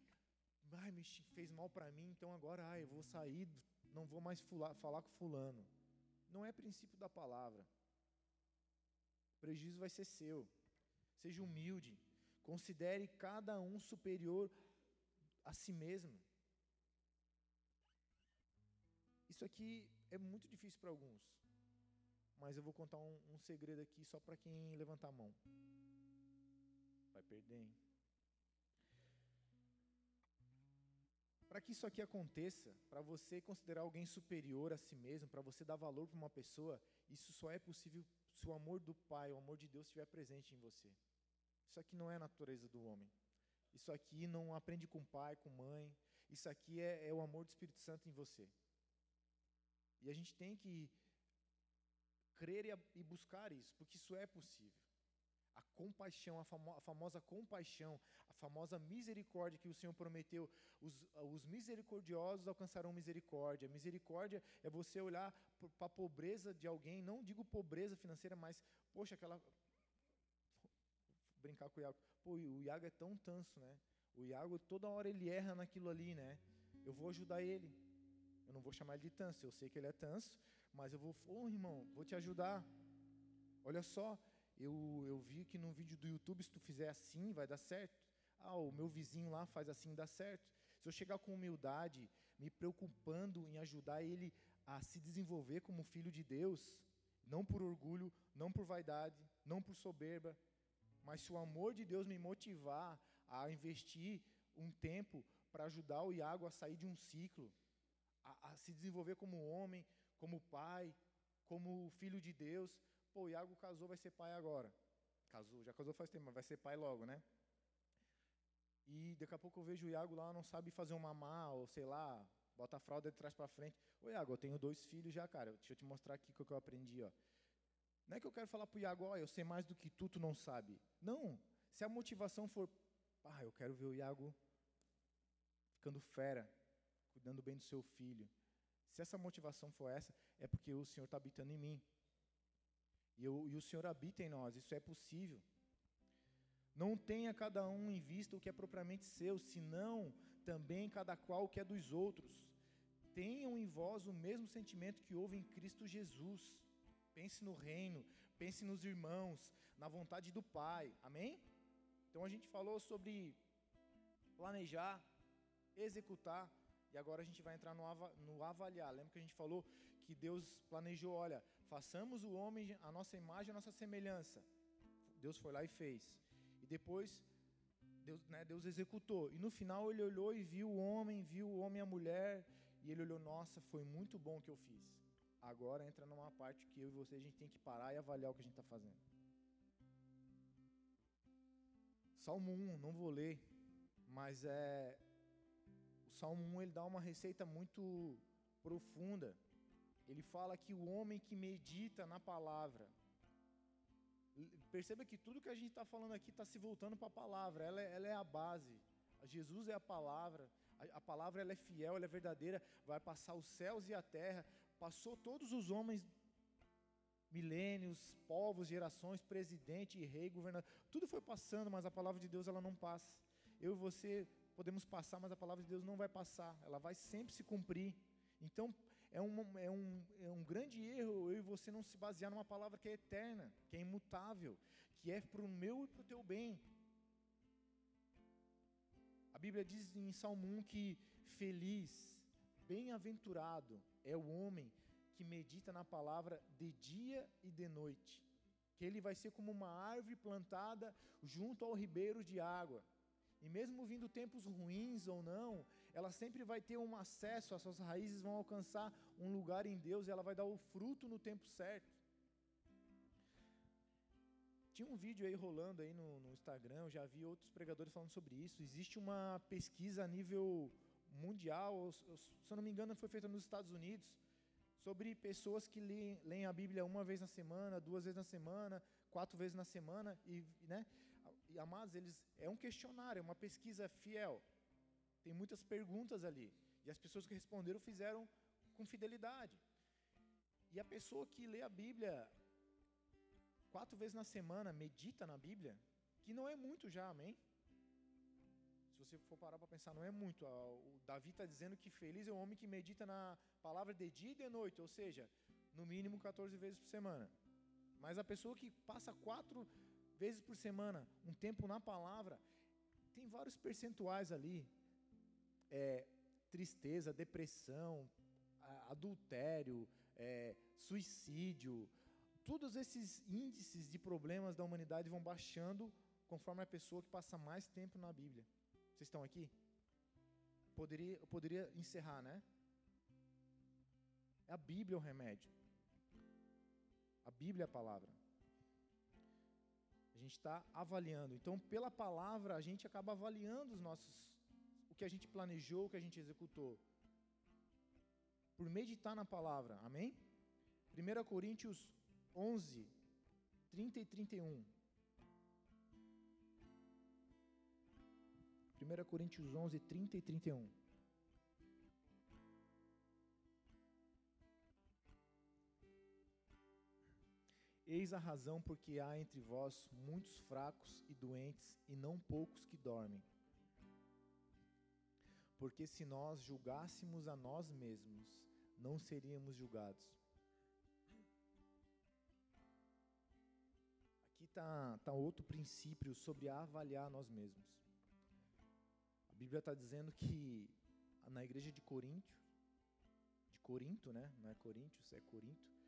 ai me fez mal para mim, então agora, ai, eu vou sair, não vou mais falar com fulano. Não é princípio da palavra. O prejuízo vai ser seu. Seja humilde. Considere cada um superior a si mesmo. Isso aqui é muito difícil para alguns, mas eu vou contar um, um segredo aqui só para quem levantar a mão. Vai perder, hein? Para que isso aqui aconteça, para você considerar alguém superior a si mesmo, para você dar valor para uma pessoa, isso só é possível se o amor do Pai, o amor de Deus estiver presente em você. Isso aqui não é a natureza do homem. Isso aqui não aprende com pai, com mãe. Isso aqui é, é o amor do Espírito Santo em você. E a gente tem que crer e, buscar isso, porque isso é possível. A compaixão, a, famo, a, famosa compaixão, a famosa misericórdia que o Senhor prometeu, os, os misericordiosos alcançarão misericórdia. Misericórdia é você olhar para a pobreza de alguém, não digo pobreza financeira, mas, poxa, aquela. Brincar com o Iago. Pô, o Iago é tão tanso, né? O Iago, toda hora ele erra naquilo ali, né? Eu vou ajudar ele. Eu não vou chamar ele de tanso, eu sei que ele é tanso, mas eu vou, ô oh, irmão, vou te ajudar. Olha só, eu, eu vi que no vídeo do YouTube, se tu fizer assim, vai dar certo. Ah, o meu vizinho lá faz assim, dá certo. Se eu chegar com humildade, me preocupando em ajudar ele a se desenvolver como filho de Deus, não por orgulho, não por vaidade, não por soberba, mas se o amor de Deus me motivar a investir um tempo para ajudar o Iago a sair de um ciclo, a, a, se desenvolver como homem, como pai, como filho de Deus. Pô, Iago casou, vai ser pai agora. Casou, já casou faz tempo, mas vai ser pai logo, né? E daqui a pouco eu vejo o Iago lá, não sabe fazer uma má, ou sei lá, bota a fralda de trás para frente. Ô Iago, eu tenho dois filhos já, cara. Deixa eu te mostrar aqui o que eu aprendi, ó. Não é que eu quero falar para o Iago, ó, eu sei mais do que tu, tu não sabe. Não. Se a motivação for, ah, eu quero ver o Iago ficando fera, cuidando bem do seu filho. Se essa motivação for essa, é porque o Senhor está habitando em mim. E, eu, e o Senhor habita em nós, isso é possível. Não tenha cada um em vista o que é propriamente seu, senão também cada qual o que é dos outros. Tenham em vós o mesmo sentimento que houve em Cristo Jesus. Pense no reino, pense nos irmãos, na vontade do Pai. Amém? Então a gente falou sobre planejar, executar, e agora a gente vai entrar no, no avaliar. Lembra que a gente falou que Deus planejou, olha, façamos o homem a nossa imagem, a nossa semelhança. Deus foi lá e fez. E depois Deus, né, Deus executou. E no final ele olhou e viu o homem, viu o homem e a mulher, e ele olhou, nossa, foi muito bom o que eu fiz. Agora entra numa parte que eu e você a gente tem que parar e avaliar o que a gente está fazendo. Salmo 1, não vou ler, mas é Salmo 1 ele dá uma receita muito profunda. Ele fala que o homem que medita na palavra, perceba que tudo que a gente está falando aqui está se voltando para a palavra, ela é, ela é, a base. Jesus é a palavra, a, a palavra ela é fiel, ela é verdadeira, vai passar os céus e a terra, passou todos os homens, milênios, povos, gerações, presidente, rei, governador, tudo foi passando, mas a palavra de Deus ela não passa. Eu e você podemos passar, mas a palavra de Deus não vai passar, ela vai sempre se cumprir. Então, é um, é, um, é um grande erro eu e você não se basear numa palavra que é eterna, que é imutável, que é para o meu e para o teu bem. A Bíblia diz em Salmo 1 que feliz, bem-aventurado é o homem que medita na palavra de dia e de noite, que ele vai ser como uma árvore plantada junto ao ribeiro de água e mesmo vindo tempos ruins ou não, ela sempre vai ter um acesso, as suas raízes vão alcançar um lugar em Deus e ela vai dar o fruto no tempo certo. Tinha um vídeo aí rolando aí no, no Instagram, eu já vi outros pregadores falando sobre isso. Existe uma pesquisa a nível mundial, se eu não me engano, foi feita nos Estados Unidos, sobre pessoas que leem, leem a Bíblia uma vez na semana, duas vezes na semana, quatro vezes na semana, e, né? Amados, eles é um questionário, é uma pesquisa fiel. Tem muitas perguntas ali. E as pessoas que responderam fizeram com fidelidade. E a pessoa que lê a Bíblia quatro vezes na semana, medita na Bíblia, que não é muito já, amém? Se você for parar para pensar, não é muito. O Davi está dizendo que feliz é o homem que medita na palavra de dia e de noite, ou seja, no mínimo 14 vezes por semana. Mas a pessoa que passa quatro vezes por semana um tempo na palavra, tem vários percentuais ali. É, tristeza, depressão, adultério, é, suicídio, todos esses índices de problemas da humanidade vão baixando conforme a pessoa que passa mais tempo na Bíblia. Vocês estão aqui? Poderia, eu poderia encerrar, né? É a Bíblia o remédio. A Bíblia é a palavra. A gente está avaliando. Então, pela palavra, a gente acaba avaliando os nossos, o que a gente planejou, o que a gente executou. Por meditar na palavra. Amém? 1 Coríntios 11, 30 e 31. 1 Coríntios 11, 30 e 31. Eis a razão porque há entre vós muitos fracos e doentes, e não poucos que dormem. Porque se nós julgássemos a nós mesmos, não seríamos julgados. Aqui está tá outro princípio sobre avaliar nós mesmos. A Bíblia está dizendo que na igreja de Corinto, de Corinto, né? Não é Coríntios, é Corinto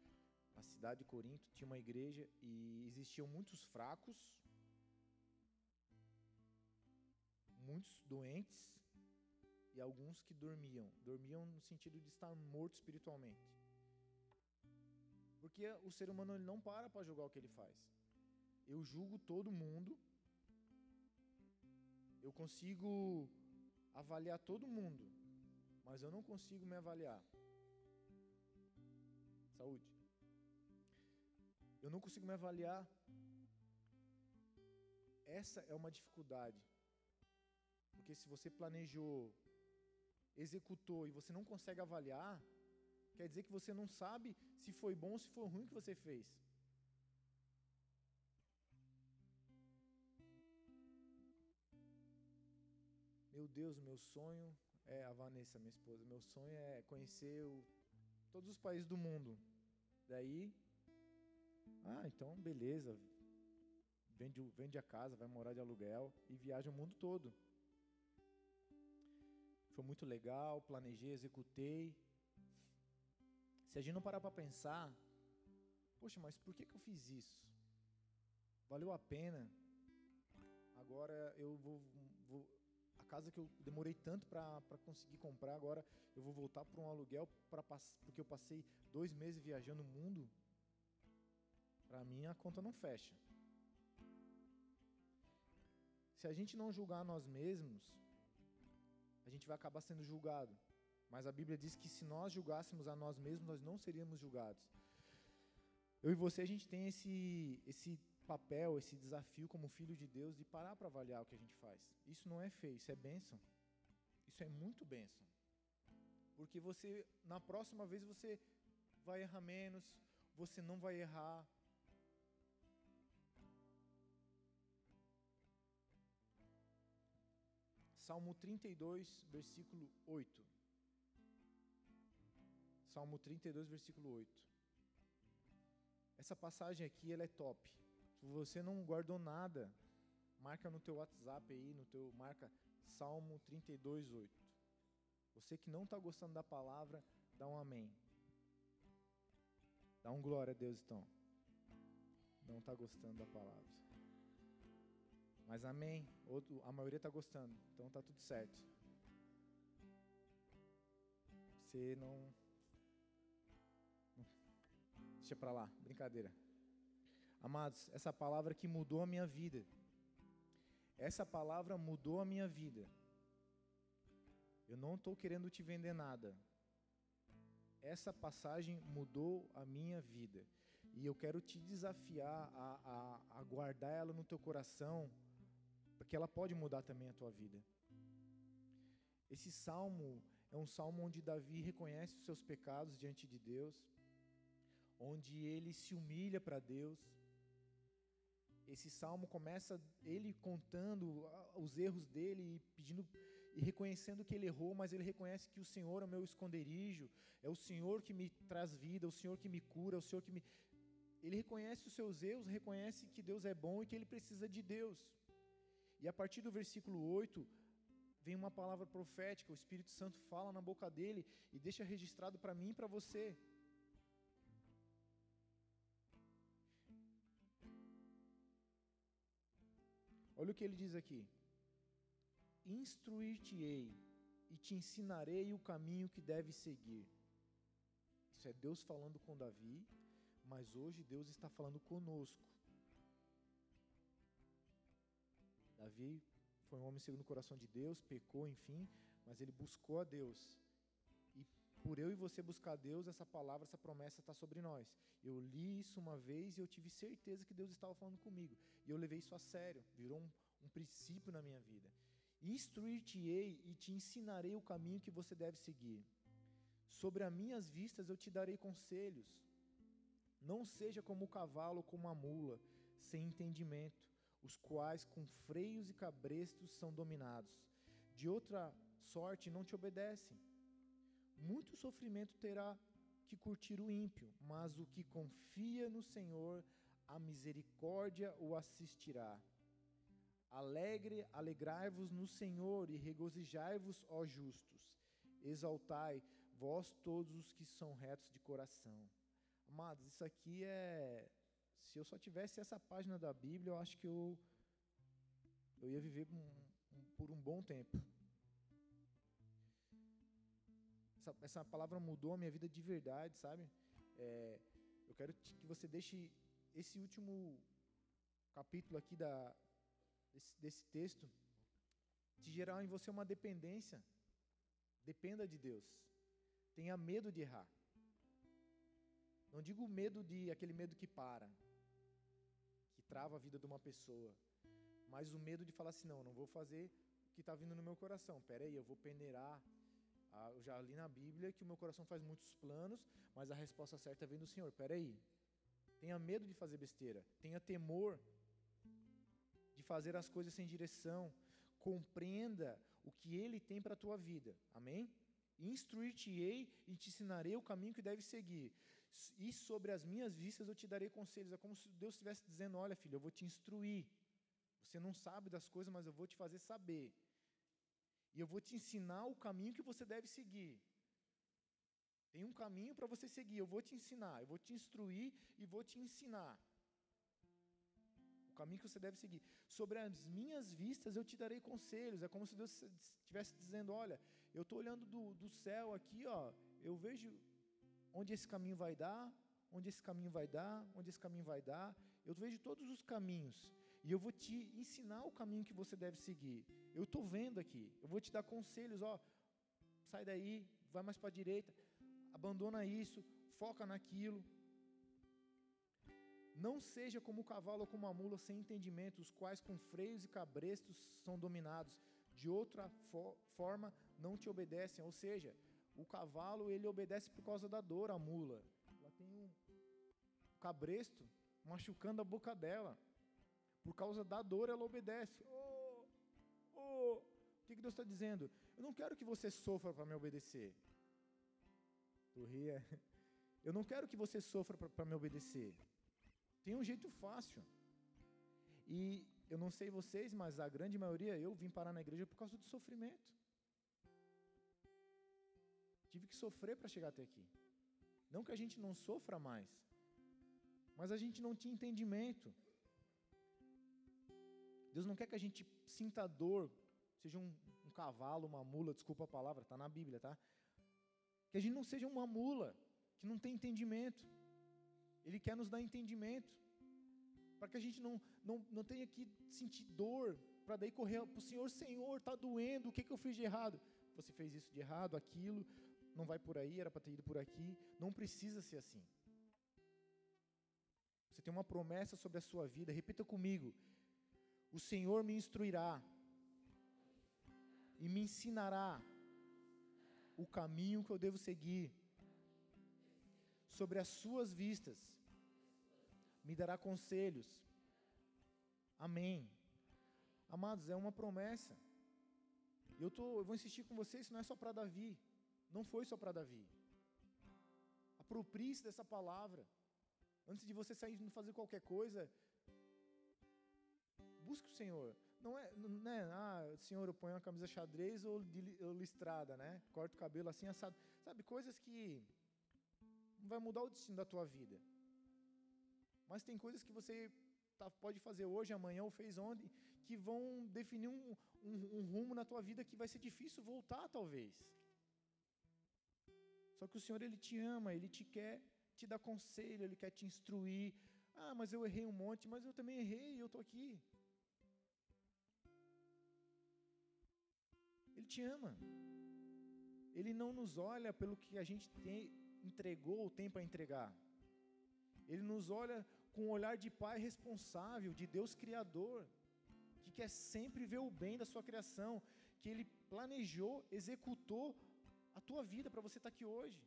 na cidade de Corinto tinha uma igreja e existiam muitos fracos, muitos doentes e alguns que dormiam. Dormiam no sentido de estar morto espiritualmente. Porque o ser humano ele não para para julgar o que ele faz. Eu julgo todo mundo. Eu consigo avaliar todo mundo, mas eu não consigo me avaliar. Saúde eu não consigo me avaliar. Essa é uma dificuldade. Porque se você planejou, executou e você não consegue avaliar, quer dizer que você não sabe se foi bom ou se foi ruim que você fez. Meu Deus, meu sonho é a Vanessa, minha esposa. Meu sonho é conhecer o, todos os países do mundo. Daí ah, então beleza. Vende, vende a casa, vai morar de aluguel e viaja o mundo todo. Foi muito legal, planejei, executei. Se a gente não parar para pensar, poxa, mas por que, que eu fiz isso? Valeu a pena. Agora eu vou, vou a casa que eu demorei tanto para conseguir comprar, agora eu vou voltar para um aluguel pra, porque eu passei dois meses viajando o mundo para mim a conta não fecha. Se a gente não julgar nós mesmos, a gente vai acabar sendo julgado. Mas a Bíblia diz que se nós julgássemos a nós mesmos, nós não seríamos julgados. Eu e você, a gente tem esse, esse papel, esse desafio como filho de Deus de parar para avaliar o que a gente faz. Isso não é feio, isso é bênção. Isso é muito bênção. Porque você, na próxima vez, você vai errar menos, você não vai errar, Salmo 32, versículo 8. Salmo 32, versículo 8. Essa passagem aqui ela é top. Se você não guardou nada, marca no teu WhatsApp aí, no teu marca Salmo 32, 8. Você que não está gostando da palavra, dá um amém. Dá um glória a Deus então. Não está gostando da palavra. Mas amém. Outro, a maioria está gostando, então tá tudo certo. Você não. Deixa para lá, brincadeira. Amados, essa palavra que mudou a minha vida. Essa palavra mudou a minha vida. Eu não estou querendo te vender nada. Essa passagem mudou a minha vida. E eu quero te desafiar a, a, a guardar ela no teu coração porque ela pode mudar também a tua vida. Esse salmo é um salmo onde Davi reconhece os seus pecados diante de Deus, onde ele se humilha para Deus. Esse salmo começa ele contando os erros dele e pedindo e reconhecendo que ele errou, mas ele reconhece que o Senhor é o meu esconderijo, é o Senhor que me traz vida, é o Senhor que me cura, é o Senhor que me ele reconhece os seus erros, reconhece que Deus é bom e que ele precisa de Deus. E a partir do versículo 8, vem uma palavra profética, o Espírito Santo fala na boca dele e deixa registrado para mim e para você. Olha o que ele diz aqui: Instruir-te-ei e te ensinarei o caminho que deve seguir. Isso é Deus falando com Davi, mas hoje Deus está falando conosco. Davi foi um homem segundo o coração de Deus, pecou, enfim, mas ele buscou a Deus. E por eu e você buscar a Deus, essa palavra, essa promessa está sobre nós. Eu li isso uma vez e eu tive certeza que Deus estava falando comigo. E eu levei isso a sério, virou um, um princípio na minha vida. Instruir-te-ei e te ensinarei o caminho que você deve seguir. Sobre as minhas vistas eu te darei conselhos. Não seja como o cavalo ou como a mula, sem entendimento os quais com freios e cabrestos são dominados. De outra sorte não te obedecem. Muito sofrimento terá que curtir o ímpio, mas o que confia no Senhor, a misericórdia o assistirá. Alegre, alegrai-vos no Senhor e regozijai-vos, ó justos. Exaltai, vós todos os que são retos de coração. Amados, isso aqui é se eu só tivesse essa página da Bíblia, eu acho que eu, eu ia viver um, um, por um bom tempo. Essa, essa, palavra mudou a minha vida de verdade, sabe? É, eu quero que você deixe esse último capítulo aqui da, desse, desse texto de gerar em você uma dependência. Dependa de Deus. Tenha medo de errar. Não digo medo de aquele medo que para, trava a vida de uma pessoa. Mas o medo de falar assim, não, não vou fazer o que está vindo no meu coração. Pera aí, eu vou peneirar. Ah, eu já li na Bíblia que o meu coração faz muitos planos, mas a resposta certa vem do Senhor. Pera aí. Tenha medo de fazer besteira. Tenha temor de fazer as coisas sem direção. Compreenda o que Ele tem para a tua vida. Amém? Instruir-te-ei e te ensinarei o caminho que deve seguir e sobre as minhas vistas eu te darei conselhos. É como se Deus estivesse dizendo: Olha, filho, eu vou te instruir. Você não sabe das coisas, mas eu vou te fazer saber. E eu vou te ensinar o caminho que você deve seguir. Tem um caminho para você seguir, eu vou te ensinar, eu vou te instruir e vou te ensinar. O caminho que você deve seguir. Sobre as minhas vistas eu te darei conselhos. É como se Deus estivesse dizendo: Olha, eu estou olhando do, do céu aqui, ó, eu vejo onde esse caminho vai dar, onde esse caminho vai dar, onde esse caminho vai dar. Eu vejo todos os caminhos e eu vou te ensinar o caminho que você deve seguir. Eu estou vendo aqui, eu vou te dar conselhos, ó, sai daí, vai mais para a direita, abandona isso, foca naquilo. Não seja como o cavalo ou como a mula sem entendimento, os quais com freios e cabrestos são dominados. De outra forma não te obedecem, ou seja, o cavalo, ele obedece por causa da dor, a mula. Ela tem um cabresto machucando a boca dela. Por causa da dor, ela obedece. Oh, oh. O que, Deus está dizendo? Eu não quero que você sofra para me obedecer. Tu ria. Eu não quero que você sofra para me obedecer. Tem um jeito fácil. E eu não sei vocês, mas a grande maioria, eu vim parar na igreja por causa do sofrimento. Tive que sofrer para chegar até aqui. Não que a gente não sofra mais, mas a gente não tinha entendimento. Deus não quer que a gente sinta dor, seja um, um cavalo, uma mula, desculpa a palavra, está na Bíblia, tá? Que a gente não seja uma mula, que não tem entendimento. Ele quer nos dar entendimento, para que a gente não, não, não tenha que sentir dor, para daí correr para o Senhor, Senhor, está doendo, o que, que eu fiz de errado? Você fez isso de errado, aquilo, não vai por aí, era para ter ido por aqui. Não precisa ser assim. Você tem uma promessa sobre a sua vida, repita comigo: O Senhor me instruirá e me ensinará o caminho que eu devo seguir. sobre as suas vistas, me dará conselhos. Amém. Amados, é uma promessa. Eu, tô, eu vou insistir com vocês, isso não é só para Davi. Não foi só para Davi. Aproprie-se dessa palavra. Antes de você sair e fazer qualquer coisa, busque o Senhor. Não é, não é, ah, Senhor, eu ponho uma camisa xadrez ou, ou listrada, né? Corto o cabelo assim, assado. Sabe, coisas que não vai mudar o destino da tua vida. Mas tem coisas que você tá, pode fazer hoje, amanhã ou fez ontem, que vão definir um, um, um rumo na tua vida que vai ser difícil voltar, talvez. Só que o Senhor, Ele te ama, Ele te quer te dar conselho, Ele quer te instruir. Ah, mas eu errei um monte, mas eu também errei e eu estou aqui. Ele te ama. Ele não nos olha pelo que a gente tem, entregou ou tem para entregar. Ele nos olha com um olhar de pai responsável, de Deus criador, que quer sempre ver o bem da sua criação, que ele planejou, executou a tua vida para você estar tá aqui hoje.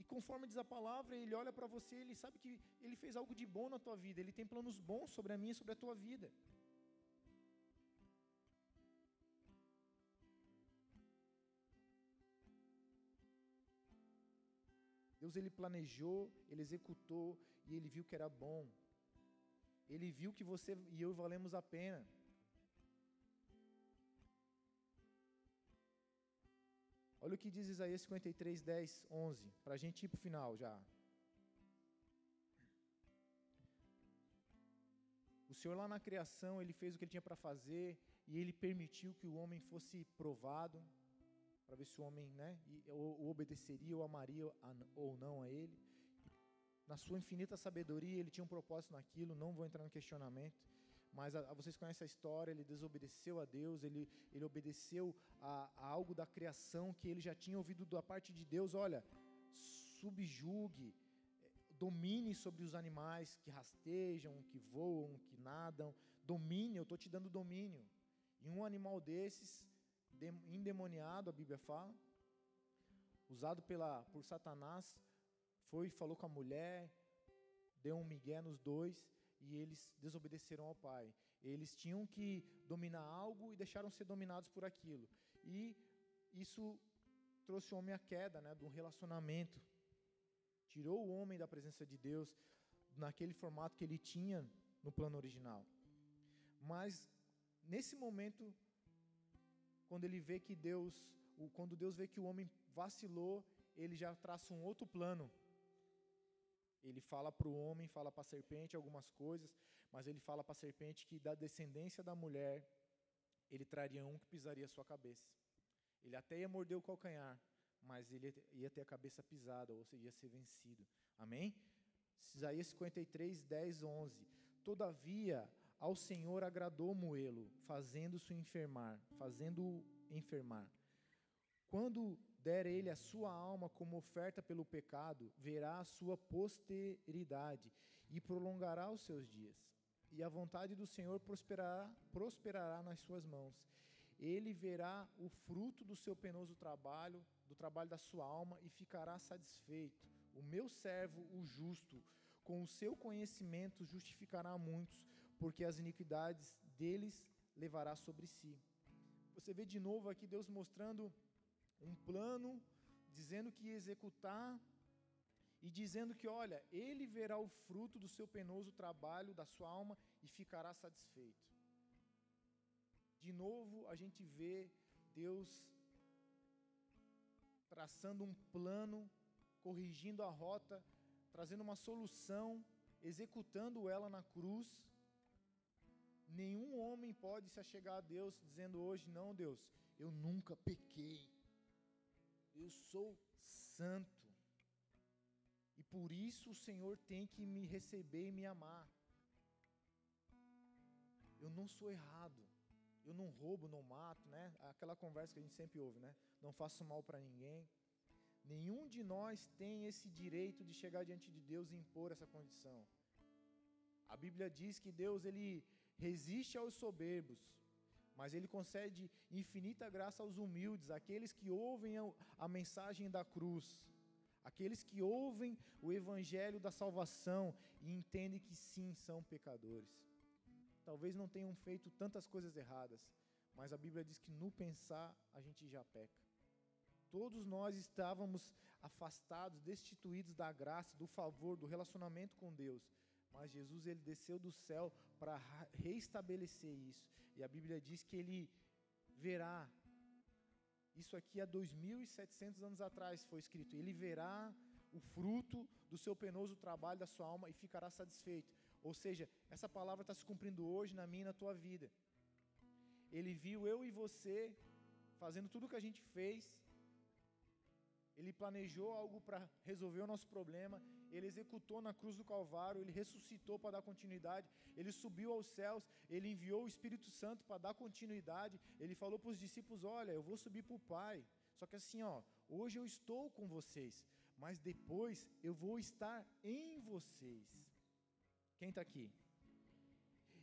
E conforme diz a palavra, ele olha para você, ele sabe que ele fez algo de bom na tua vida, ele tem planos bons sobre a minha e sobre a tua vida. Deus ele planejou, ele executou e ele viu que era bom. Ele viu que você e eu valemos a pena. Olha o que diz Isaías 53, 10, 11, para a gente ir para o final já. O Senhor lá na criação, Ele fez o que Ele tinha para fazer, e Ele permitiu que o homem fosse provado, para ver se o homem né, o obedeceria ou amaria ou não a ele. Na sua infinita sabedoria, ele tinha um propósito naquilo, não vou entrar no questionamento, mas a, a, vocês conhecem a história, ele desobedeceu a Deus, ele, ele obedeceu a, a, algo da criação que ele já tinha ouvido da parte de Deus, olha, subjugue, domine sobre os animais que rastejam, que voam, que nadam, domine, eu estou te dando domínio. E um animal desses endemoniado, a Bíblia fala, usado pela, por Satanás, foi falou com a mulher, deu um migué nos dois e eles desobedeceram ao pai. Eles tinham que dominar algo e deixaram ser dominados por aquilo. E isso trouxe o homem à queda, né, do relacionamento. Tirou o homem da presença de Deus naquele formato que ele tinha no plano original. Mas nesse momento quando ele vê que Deus, quando Deus vê que o homem vacilou, ele já traça um outro plano. Ele fala para o homem, fala para a serpente algumas coisas, mas ele fala para a serpente que da descendência da mulher, ele traria um que pisaria a sua cabeça. Ele até ia morder o calcanhar, mas ele ia ter a cabeça pisada, ou seja, ia ser vencido. Amém? Isaías 53, 10, 11. Todavia, ao Senhor agradou Moelo, fazendo-se enfermar, fazendo-o enfermar. Quando der ele a sua alma como oferta pelo pecado, verá a sua posteridade e prolongará os seus dias. E a vontade do Senhor prosperará, prosperará nas suas mãos. Ele verá o fruto do seu penoso trabalho, do trabalho da sua alma, e ficará satisfeito. O meu servo, o justo, com o seu conhecimento justificará muitos, porque as iniquidades deles levará sobre si. Você vê de novo aqui Deus mostrando um plano, dizendo que ia executar e dizendo que, olha, ele verá o fruto do seu penoso trabalho, da sua alma e ficará satisfeito. De novo, a gente vê Deus traçando um plano, corrigindo a rota, trazendo uma solução, executando ela na cruz Nenhum homem pode se achegar a Deus dizendo hoje: Não, Deus, eu nunca pequei. Eu sou santo. E por isso o Senhor tem que me receber e me amar. Eu não sou errado. Eu não roubo, não mato, né? Aquela conversa que a gente sempre ouve, né? Não faço mal para ninguém. Nenhum de nós tem esse direito de chegar diante de Deus e impor essa condição. A Bíblia diz que Deus ele resiste aos soberbos, mas ele concede infinita graça aos humildes, aqueles que ouvem a mensagem da cruz, aqueles que ouvem o evangelho da salvação e entendem que sim, são pecadores. Talvez não tenham feito tantas coisas erradas, mas a Bíblia diz que no pensar a gente já peca. Todos nós estávamos afastados, destituídos da graça, do favor, do relacionamento com Deus. Mas Jesus ele desceu do céu para reestabelecer isso. E a Bíblia diz que ele verá isso aqui há 2700 anos atrás foi escrito. Ele verá o fruto do seu penoso trabalho da sua alma e ficará satisfeito. Ou seja, essa palavra está se cumprindo hoje na minha e na tua vida. Ele viu eu e você fazendo tudo o que a gente fez. Ele planejou algo para resolver o nosso problema. Ele executou na cruz do Calvário. Ele ressuscitou para dar continuidade. Ele subiu aos céus. Ele enviou o Espírito Santo para dar continuidade. Ele falou para os discípulos: Olha, eu vou subir para o Pai. Só que assim, ó, hoje eu estou com vocês, mas depois eu vou estar em vocês. Quem está aqui?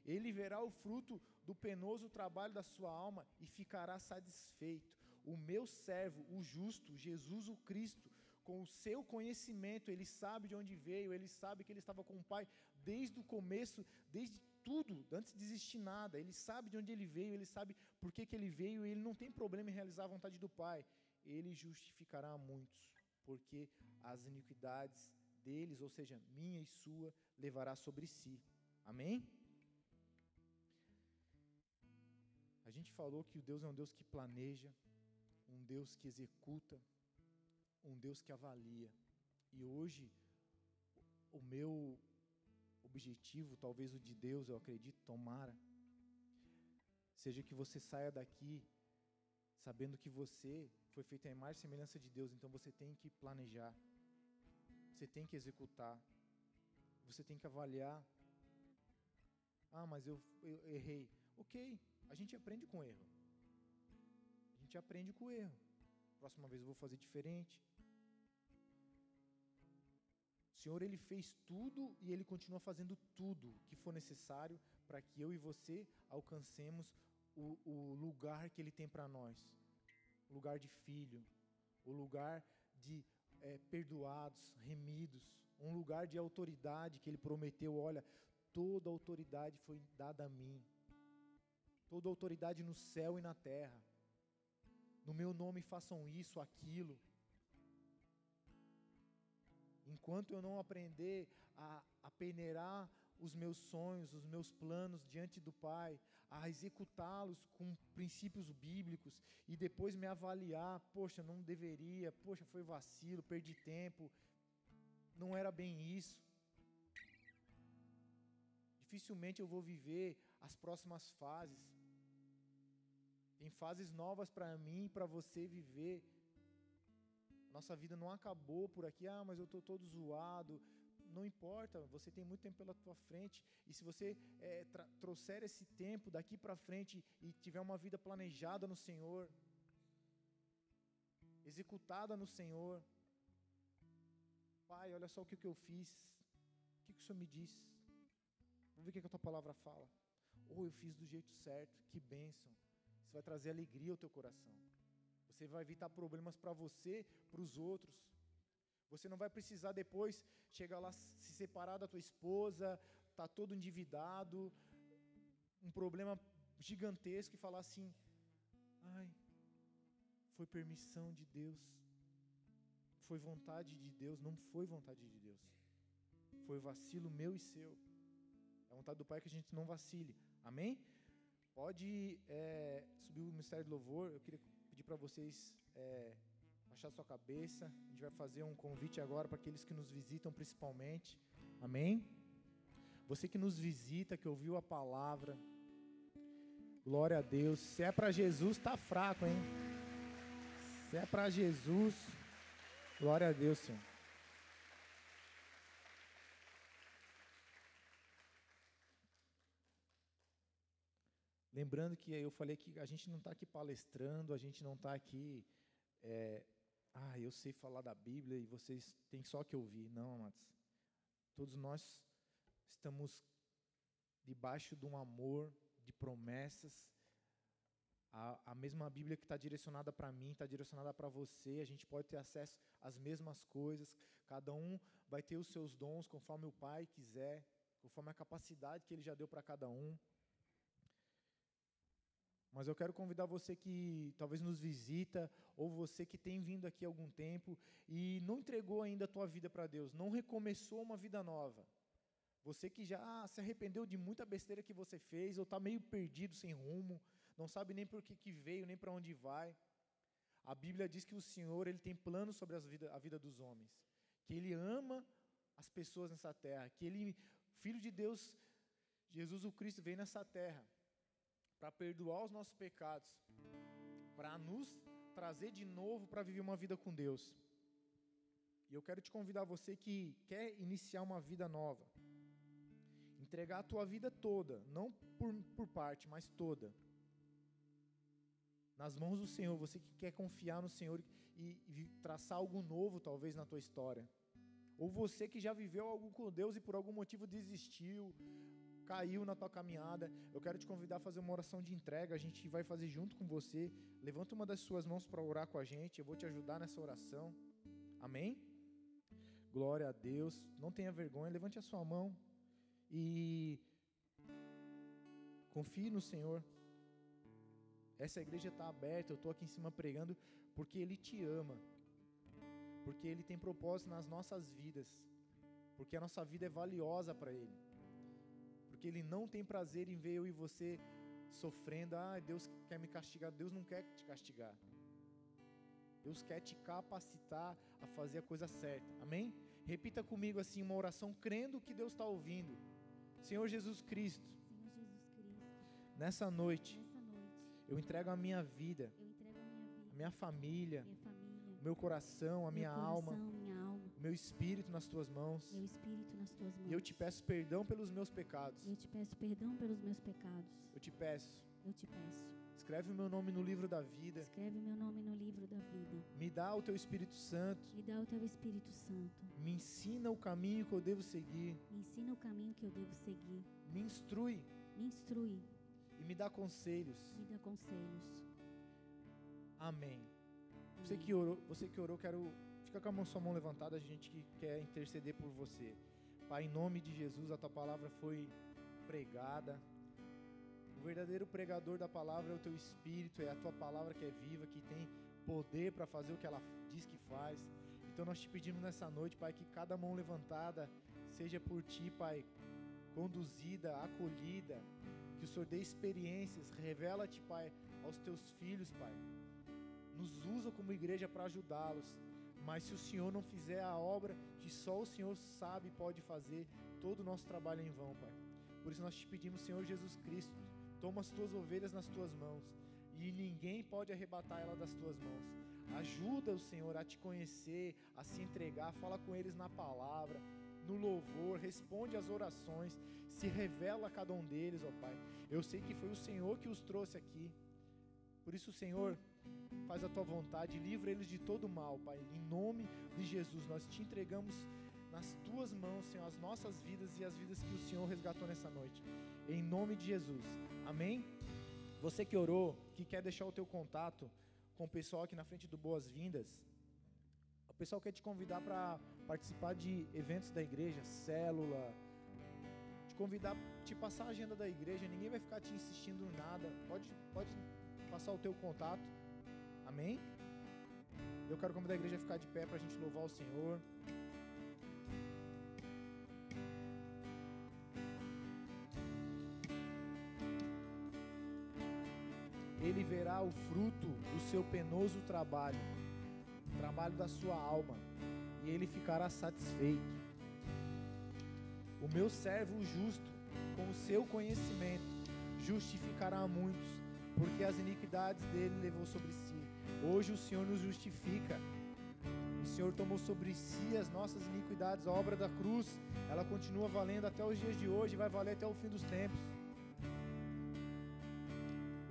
Ele verá o fruto do penoso trabalho da sua alma e ficará satisfeito. O meu servo, o justo, Jesus o Cristo, com o seu conhecimento, ele sabe de onde veio, ele sabe que ele estava com o Pai desde o começo, desde tudo, antes de existir nada. Ele sabe de onde ele veio, ele sabe por que, que ele veio, e ele não tem problema em realizar a vontade do Pai. Ele justificará muitos, porque as iniquidades deles, ou seja, minha e sua, levará sobre si. Amém? A gente falou que o Deus é um Deus que planeja, um Deus que executa, um Deus que avalia. E hoje, o meu objetivo, talvez o de Deus, eu acredito, tomara, seja que você saia daqui sabendo que você foi feito em e semelhança de Deus, então você tem que planejar, você tem que executar, você tem que avaliar. Ah, mas eu, eu errei. Ok, a gente aprende com erro. A gente aprende com o erro. Próxima vez eu vou fazer diferente. Senhor, Ele fez tudo e Ele continua fazendo tudo que for necessário para que eu e você alcancemos o, o lugar que Ele tem para nós. O lugar de filho, o lugar de é, perdoados, remidos, um lugar de autoridade que Ele prometeu. Olha, toda autoridade foi dada a mim toda autoridade no céu e na terra. No meu nome façam isso, aquilo. Enquanto eu não aprender a, a peneirar os meus sonhos, os meus planos diante do Pai, a executá-los com princípios bíblicos e depois me avaliar, poxa, não deveria, poxa, foi vacilo, perdi tempo, não era bem isso. Dificilmente eu vou viver as próximas fases. Tem fases novas para mim e para você viver. Nossa vida não acabou por aqui, ah, mas eu estou todo zoado. Não importa, você tem muito tempo pela tua frente. E se você é, trouxer esse tempo daqui para frente e tiver uma vida planejada no Senhor, executada no Senhor, Pai, olha só o que, que eu fiz. O que, que o Senhor me disse? Vamos ver o que, que a tua palavra fala. Ou oh, eu fiz do jeito certo, que bênção. Isso vai trazer alegria ao teu coração. Você vai evitar problemas para você, para os outros. Você não vai precisar depois chegar lá se separar da tua esposa, tá todo endividado, um problema gigantesco e falar assim: "Ai, foi permissão de Deus. Foi vontade de Deus, não foi vontade de Deus. Foi vacilo meu e seu. É vontade do Pai que a gente não vacile. Amém? Pode é, subir o Ministério do Louvor. Eu queria pedir para vocês é, baixar sua cabeça. A gente vai fazer um convite agora para aqueles que nos visitam, principalmente. Amém? Você que nos visita, que ouviu a palavra. Glória a Deus. Se é para Jesus, está fraco, hein? Se é para Jesus, glória a Deus, Senhor. Lembrando que eu falei que a gente não está aqui palestrando, a gente não está aqui, é, ah, eu sei falar da Bíblia e vocês têm só que ouvir. Não, amados. Todos nós estamos debaixo de um amor, de promessas. A, a mesma Bíblia que está direcionada para mim, está direcionada para você. A gente pode ter acesso às mesmas coisas. Cada um vai ter os seus dons conforme o Pai quiser, conforme a capacidade que Ele já deu para cada um. Mas eu quero convidar você que talvez nos visita, ou você que tem vindo aqui há algum tempo e não entregou ainda a tua vida para Deus, não recomeçou uma vida nova. Você que já se arrependeu de muita besteira que você fez, ou está meio perdido, sem rumo, não sabe nem por que, que veio, nem para onde vai. A Bíblia diz que o Senhor ele tem planos sobre vida, a vida dos homens, que Ele ama as pessoas nessa terra, que Ele, Filho de Deus, Jesus o Cristo, veio nessa terra para perdoar os nossos pecados, para nos trazer de novo para viver uma vida com Deus. E eu quero te convidar, você que quer iniciar uma vida nova, entregar a tua vida toda, não por, por parte, mas toda nas mãos do Senhor, você que quer confiar no Senhor e, e traçar algo novo, talvez, na tua história. Ou você que já viveu algo com Deus e por algum motivo desistiu, caiu na tua caminhada, eu quero te convidar a fazer uma oração de entrega. A gente vai fazer junto com você. Levanta uma das suas mãos para orar com a gente. Eu vou te ajudar nessa oração. Amém? Glória a Deus. Não tenha vergonha. Levante a sua mão e confie no Senhor. Essa igreja está aberta, eu estou aqui em cima pregando porque Ele te ama, porque Ele tem propósito nas nossas vidas, porque a nossa vida é valiosa para Ele, porque Ele não tem prazer em ver eu e você sofrendo. Ah, Deus quer me castigar. Deus não quer te castigar. Deus quer te capacitar a fazer a coisa certa. Amém? Repita comigo assim uma oração crendo que Deus está ouvindo. Senhor Jesus Cristo. Senhor Jesus Cristo. Nessa noite. Nessa eu entrego a minha vida, a minha vida, a minha família, minha família, meu coração, a meu minha coração, alma, minha alma, meu espírito nas tuas mãos. meu espírito nas tuas mãos. E eu te peço perdão pelos meus pecados. Eu te peço perdão pelos meus pecados. Eu te peço, Eu te peço. escreve o meu nome no livro da vida. Escreve meu nome no livro da vida. Me dá o teu Espírito Santo. Me dá o teu Espírito Santo. Me ensina o caminho que eu devo seguir. Me ensina o caminho que eu devo seguir. Me instrui Me instrui. e me dá conselhos. Me dá conselhos. Amém. Você Amém. que orou, você que orou, quero fica com a mão, sua mão levantada, a gente que quer interceder por você. Pai, em nome de Jesus, a tua palavra foi pregada. O verdadeiro pregador da palavra é o teu espírito, é a tua palavra que é viva, que tem poder para fazer o que ela diz que faz. Então nós te pedimos nessa noite, Pai, que cada mão levantada seja por ti, Pai, conduzida, acolhida, que o Senhor dê experiências, revela-te, Pai, aos teus filhos, Pai. Nos usa como igreja para ajudá-los. Mas se o Senhor não fizer a obra que só o Senhor sabe e pode fazer, todo o nosso trabalho é em vão, Pai. Por isso nós te pedimos, Senhor Jesus Cristo, toma as tuas ovelhas nas tuas mãos e ninguém pode arrebatar ela das tuas mãos. Ajuda o Senhor a te conhecer, a se entregar, fala com eles na palavra, no louvor, responde às orações, se revela a cada um deles, ó Pai. Eu sei que foi o Senhor que os trouxe aqui. Por isso, Senhor, faz a tua vontade, livra eles de todo mal, Pai. Em nome de Jesus, nós te entregamos nas tuas mãos, Senhor, as nossas vidas e as vidas que o Senhor resgatou nessa noite. Em nome de Jesus. Amém? Você que orou, que quer deixar o teu contato com o pessoal aqui na frente do Boas-Vindas, o pessoal quer te convidar para participar de eventos da igreja, célula, te convidar, te passar a agenda da igreja, ninguém vai ficar te insistindo em nada. Pode, pode passar o teu contato. Amém? Eu quero convidar a igreja a ficar de pé para a gente louvar o Senhor. Ele verá o fruto do seu penoso trabalho, o trabalho da sua alma, e ele ficará satisfeito. O meu servo justo, com o seu conhecimento, justificará muitos, porque as iniquidades dele levou sobre si. Hoje o Senhor nos justifica. O Senhor tomou sobre si as nossas iniquidades. A obra da cruz, ela continua valendo até os dias de hoje vai valer até o fim dos tempos.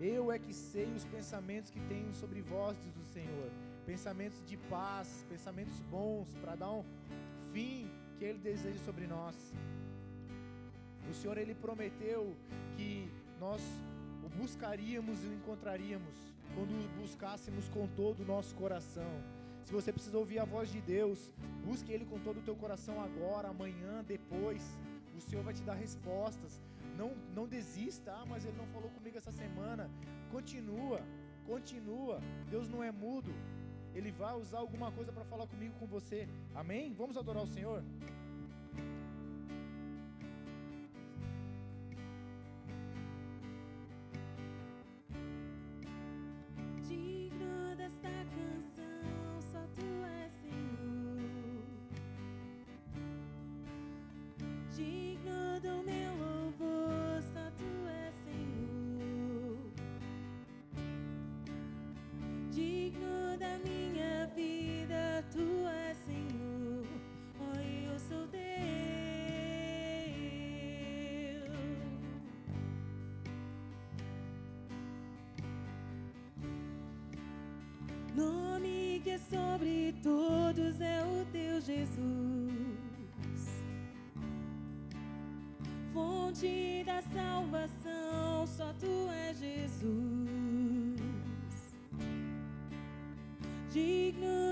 Eu é que sei os pensamentos que tenho sobre vós, diz o Senhor. Pensamentos de paz, pensamentos bons, para dar um fim que Ele deseja sobre nós. O Senhor, Ele prometeu que nós, o buscaríamos e o encontraríamos quando buscássemos com todo o nosso coração. Se você precisa ouvir a voz de Deus, busque Ele com todo o teu coração agora, amanhã, depois. O Senhor vai te dar respostas. Não, não desista, ah, mas Ele não falou comigo essa semana. Continua, continua. Deus não é mudo. Ele vai usar alguma coisa para falar comigo, com você. Amém? Vamos adorar o Senhor? Sobre todos é o teu Jesus. Fonte da salvação, só tu és Jesus. Digno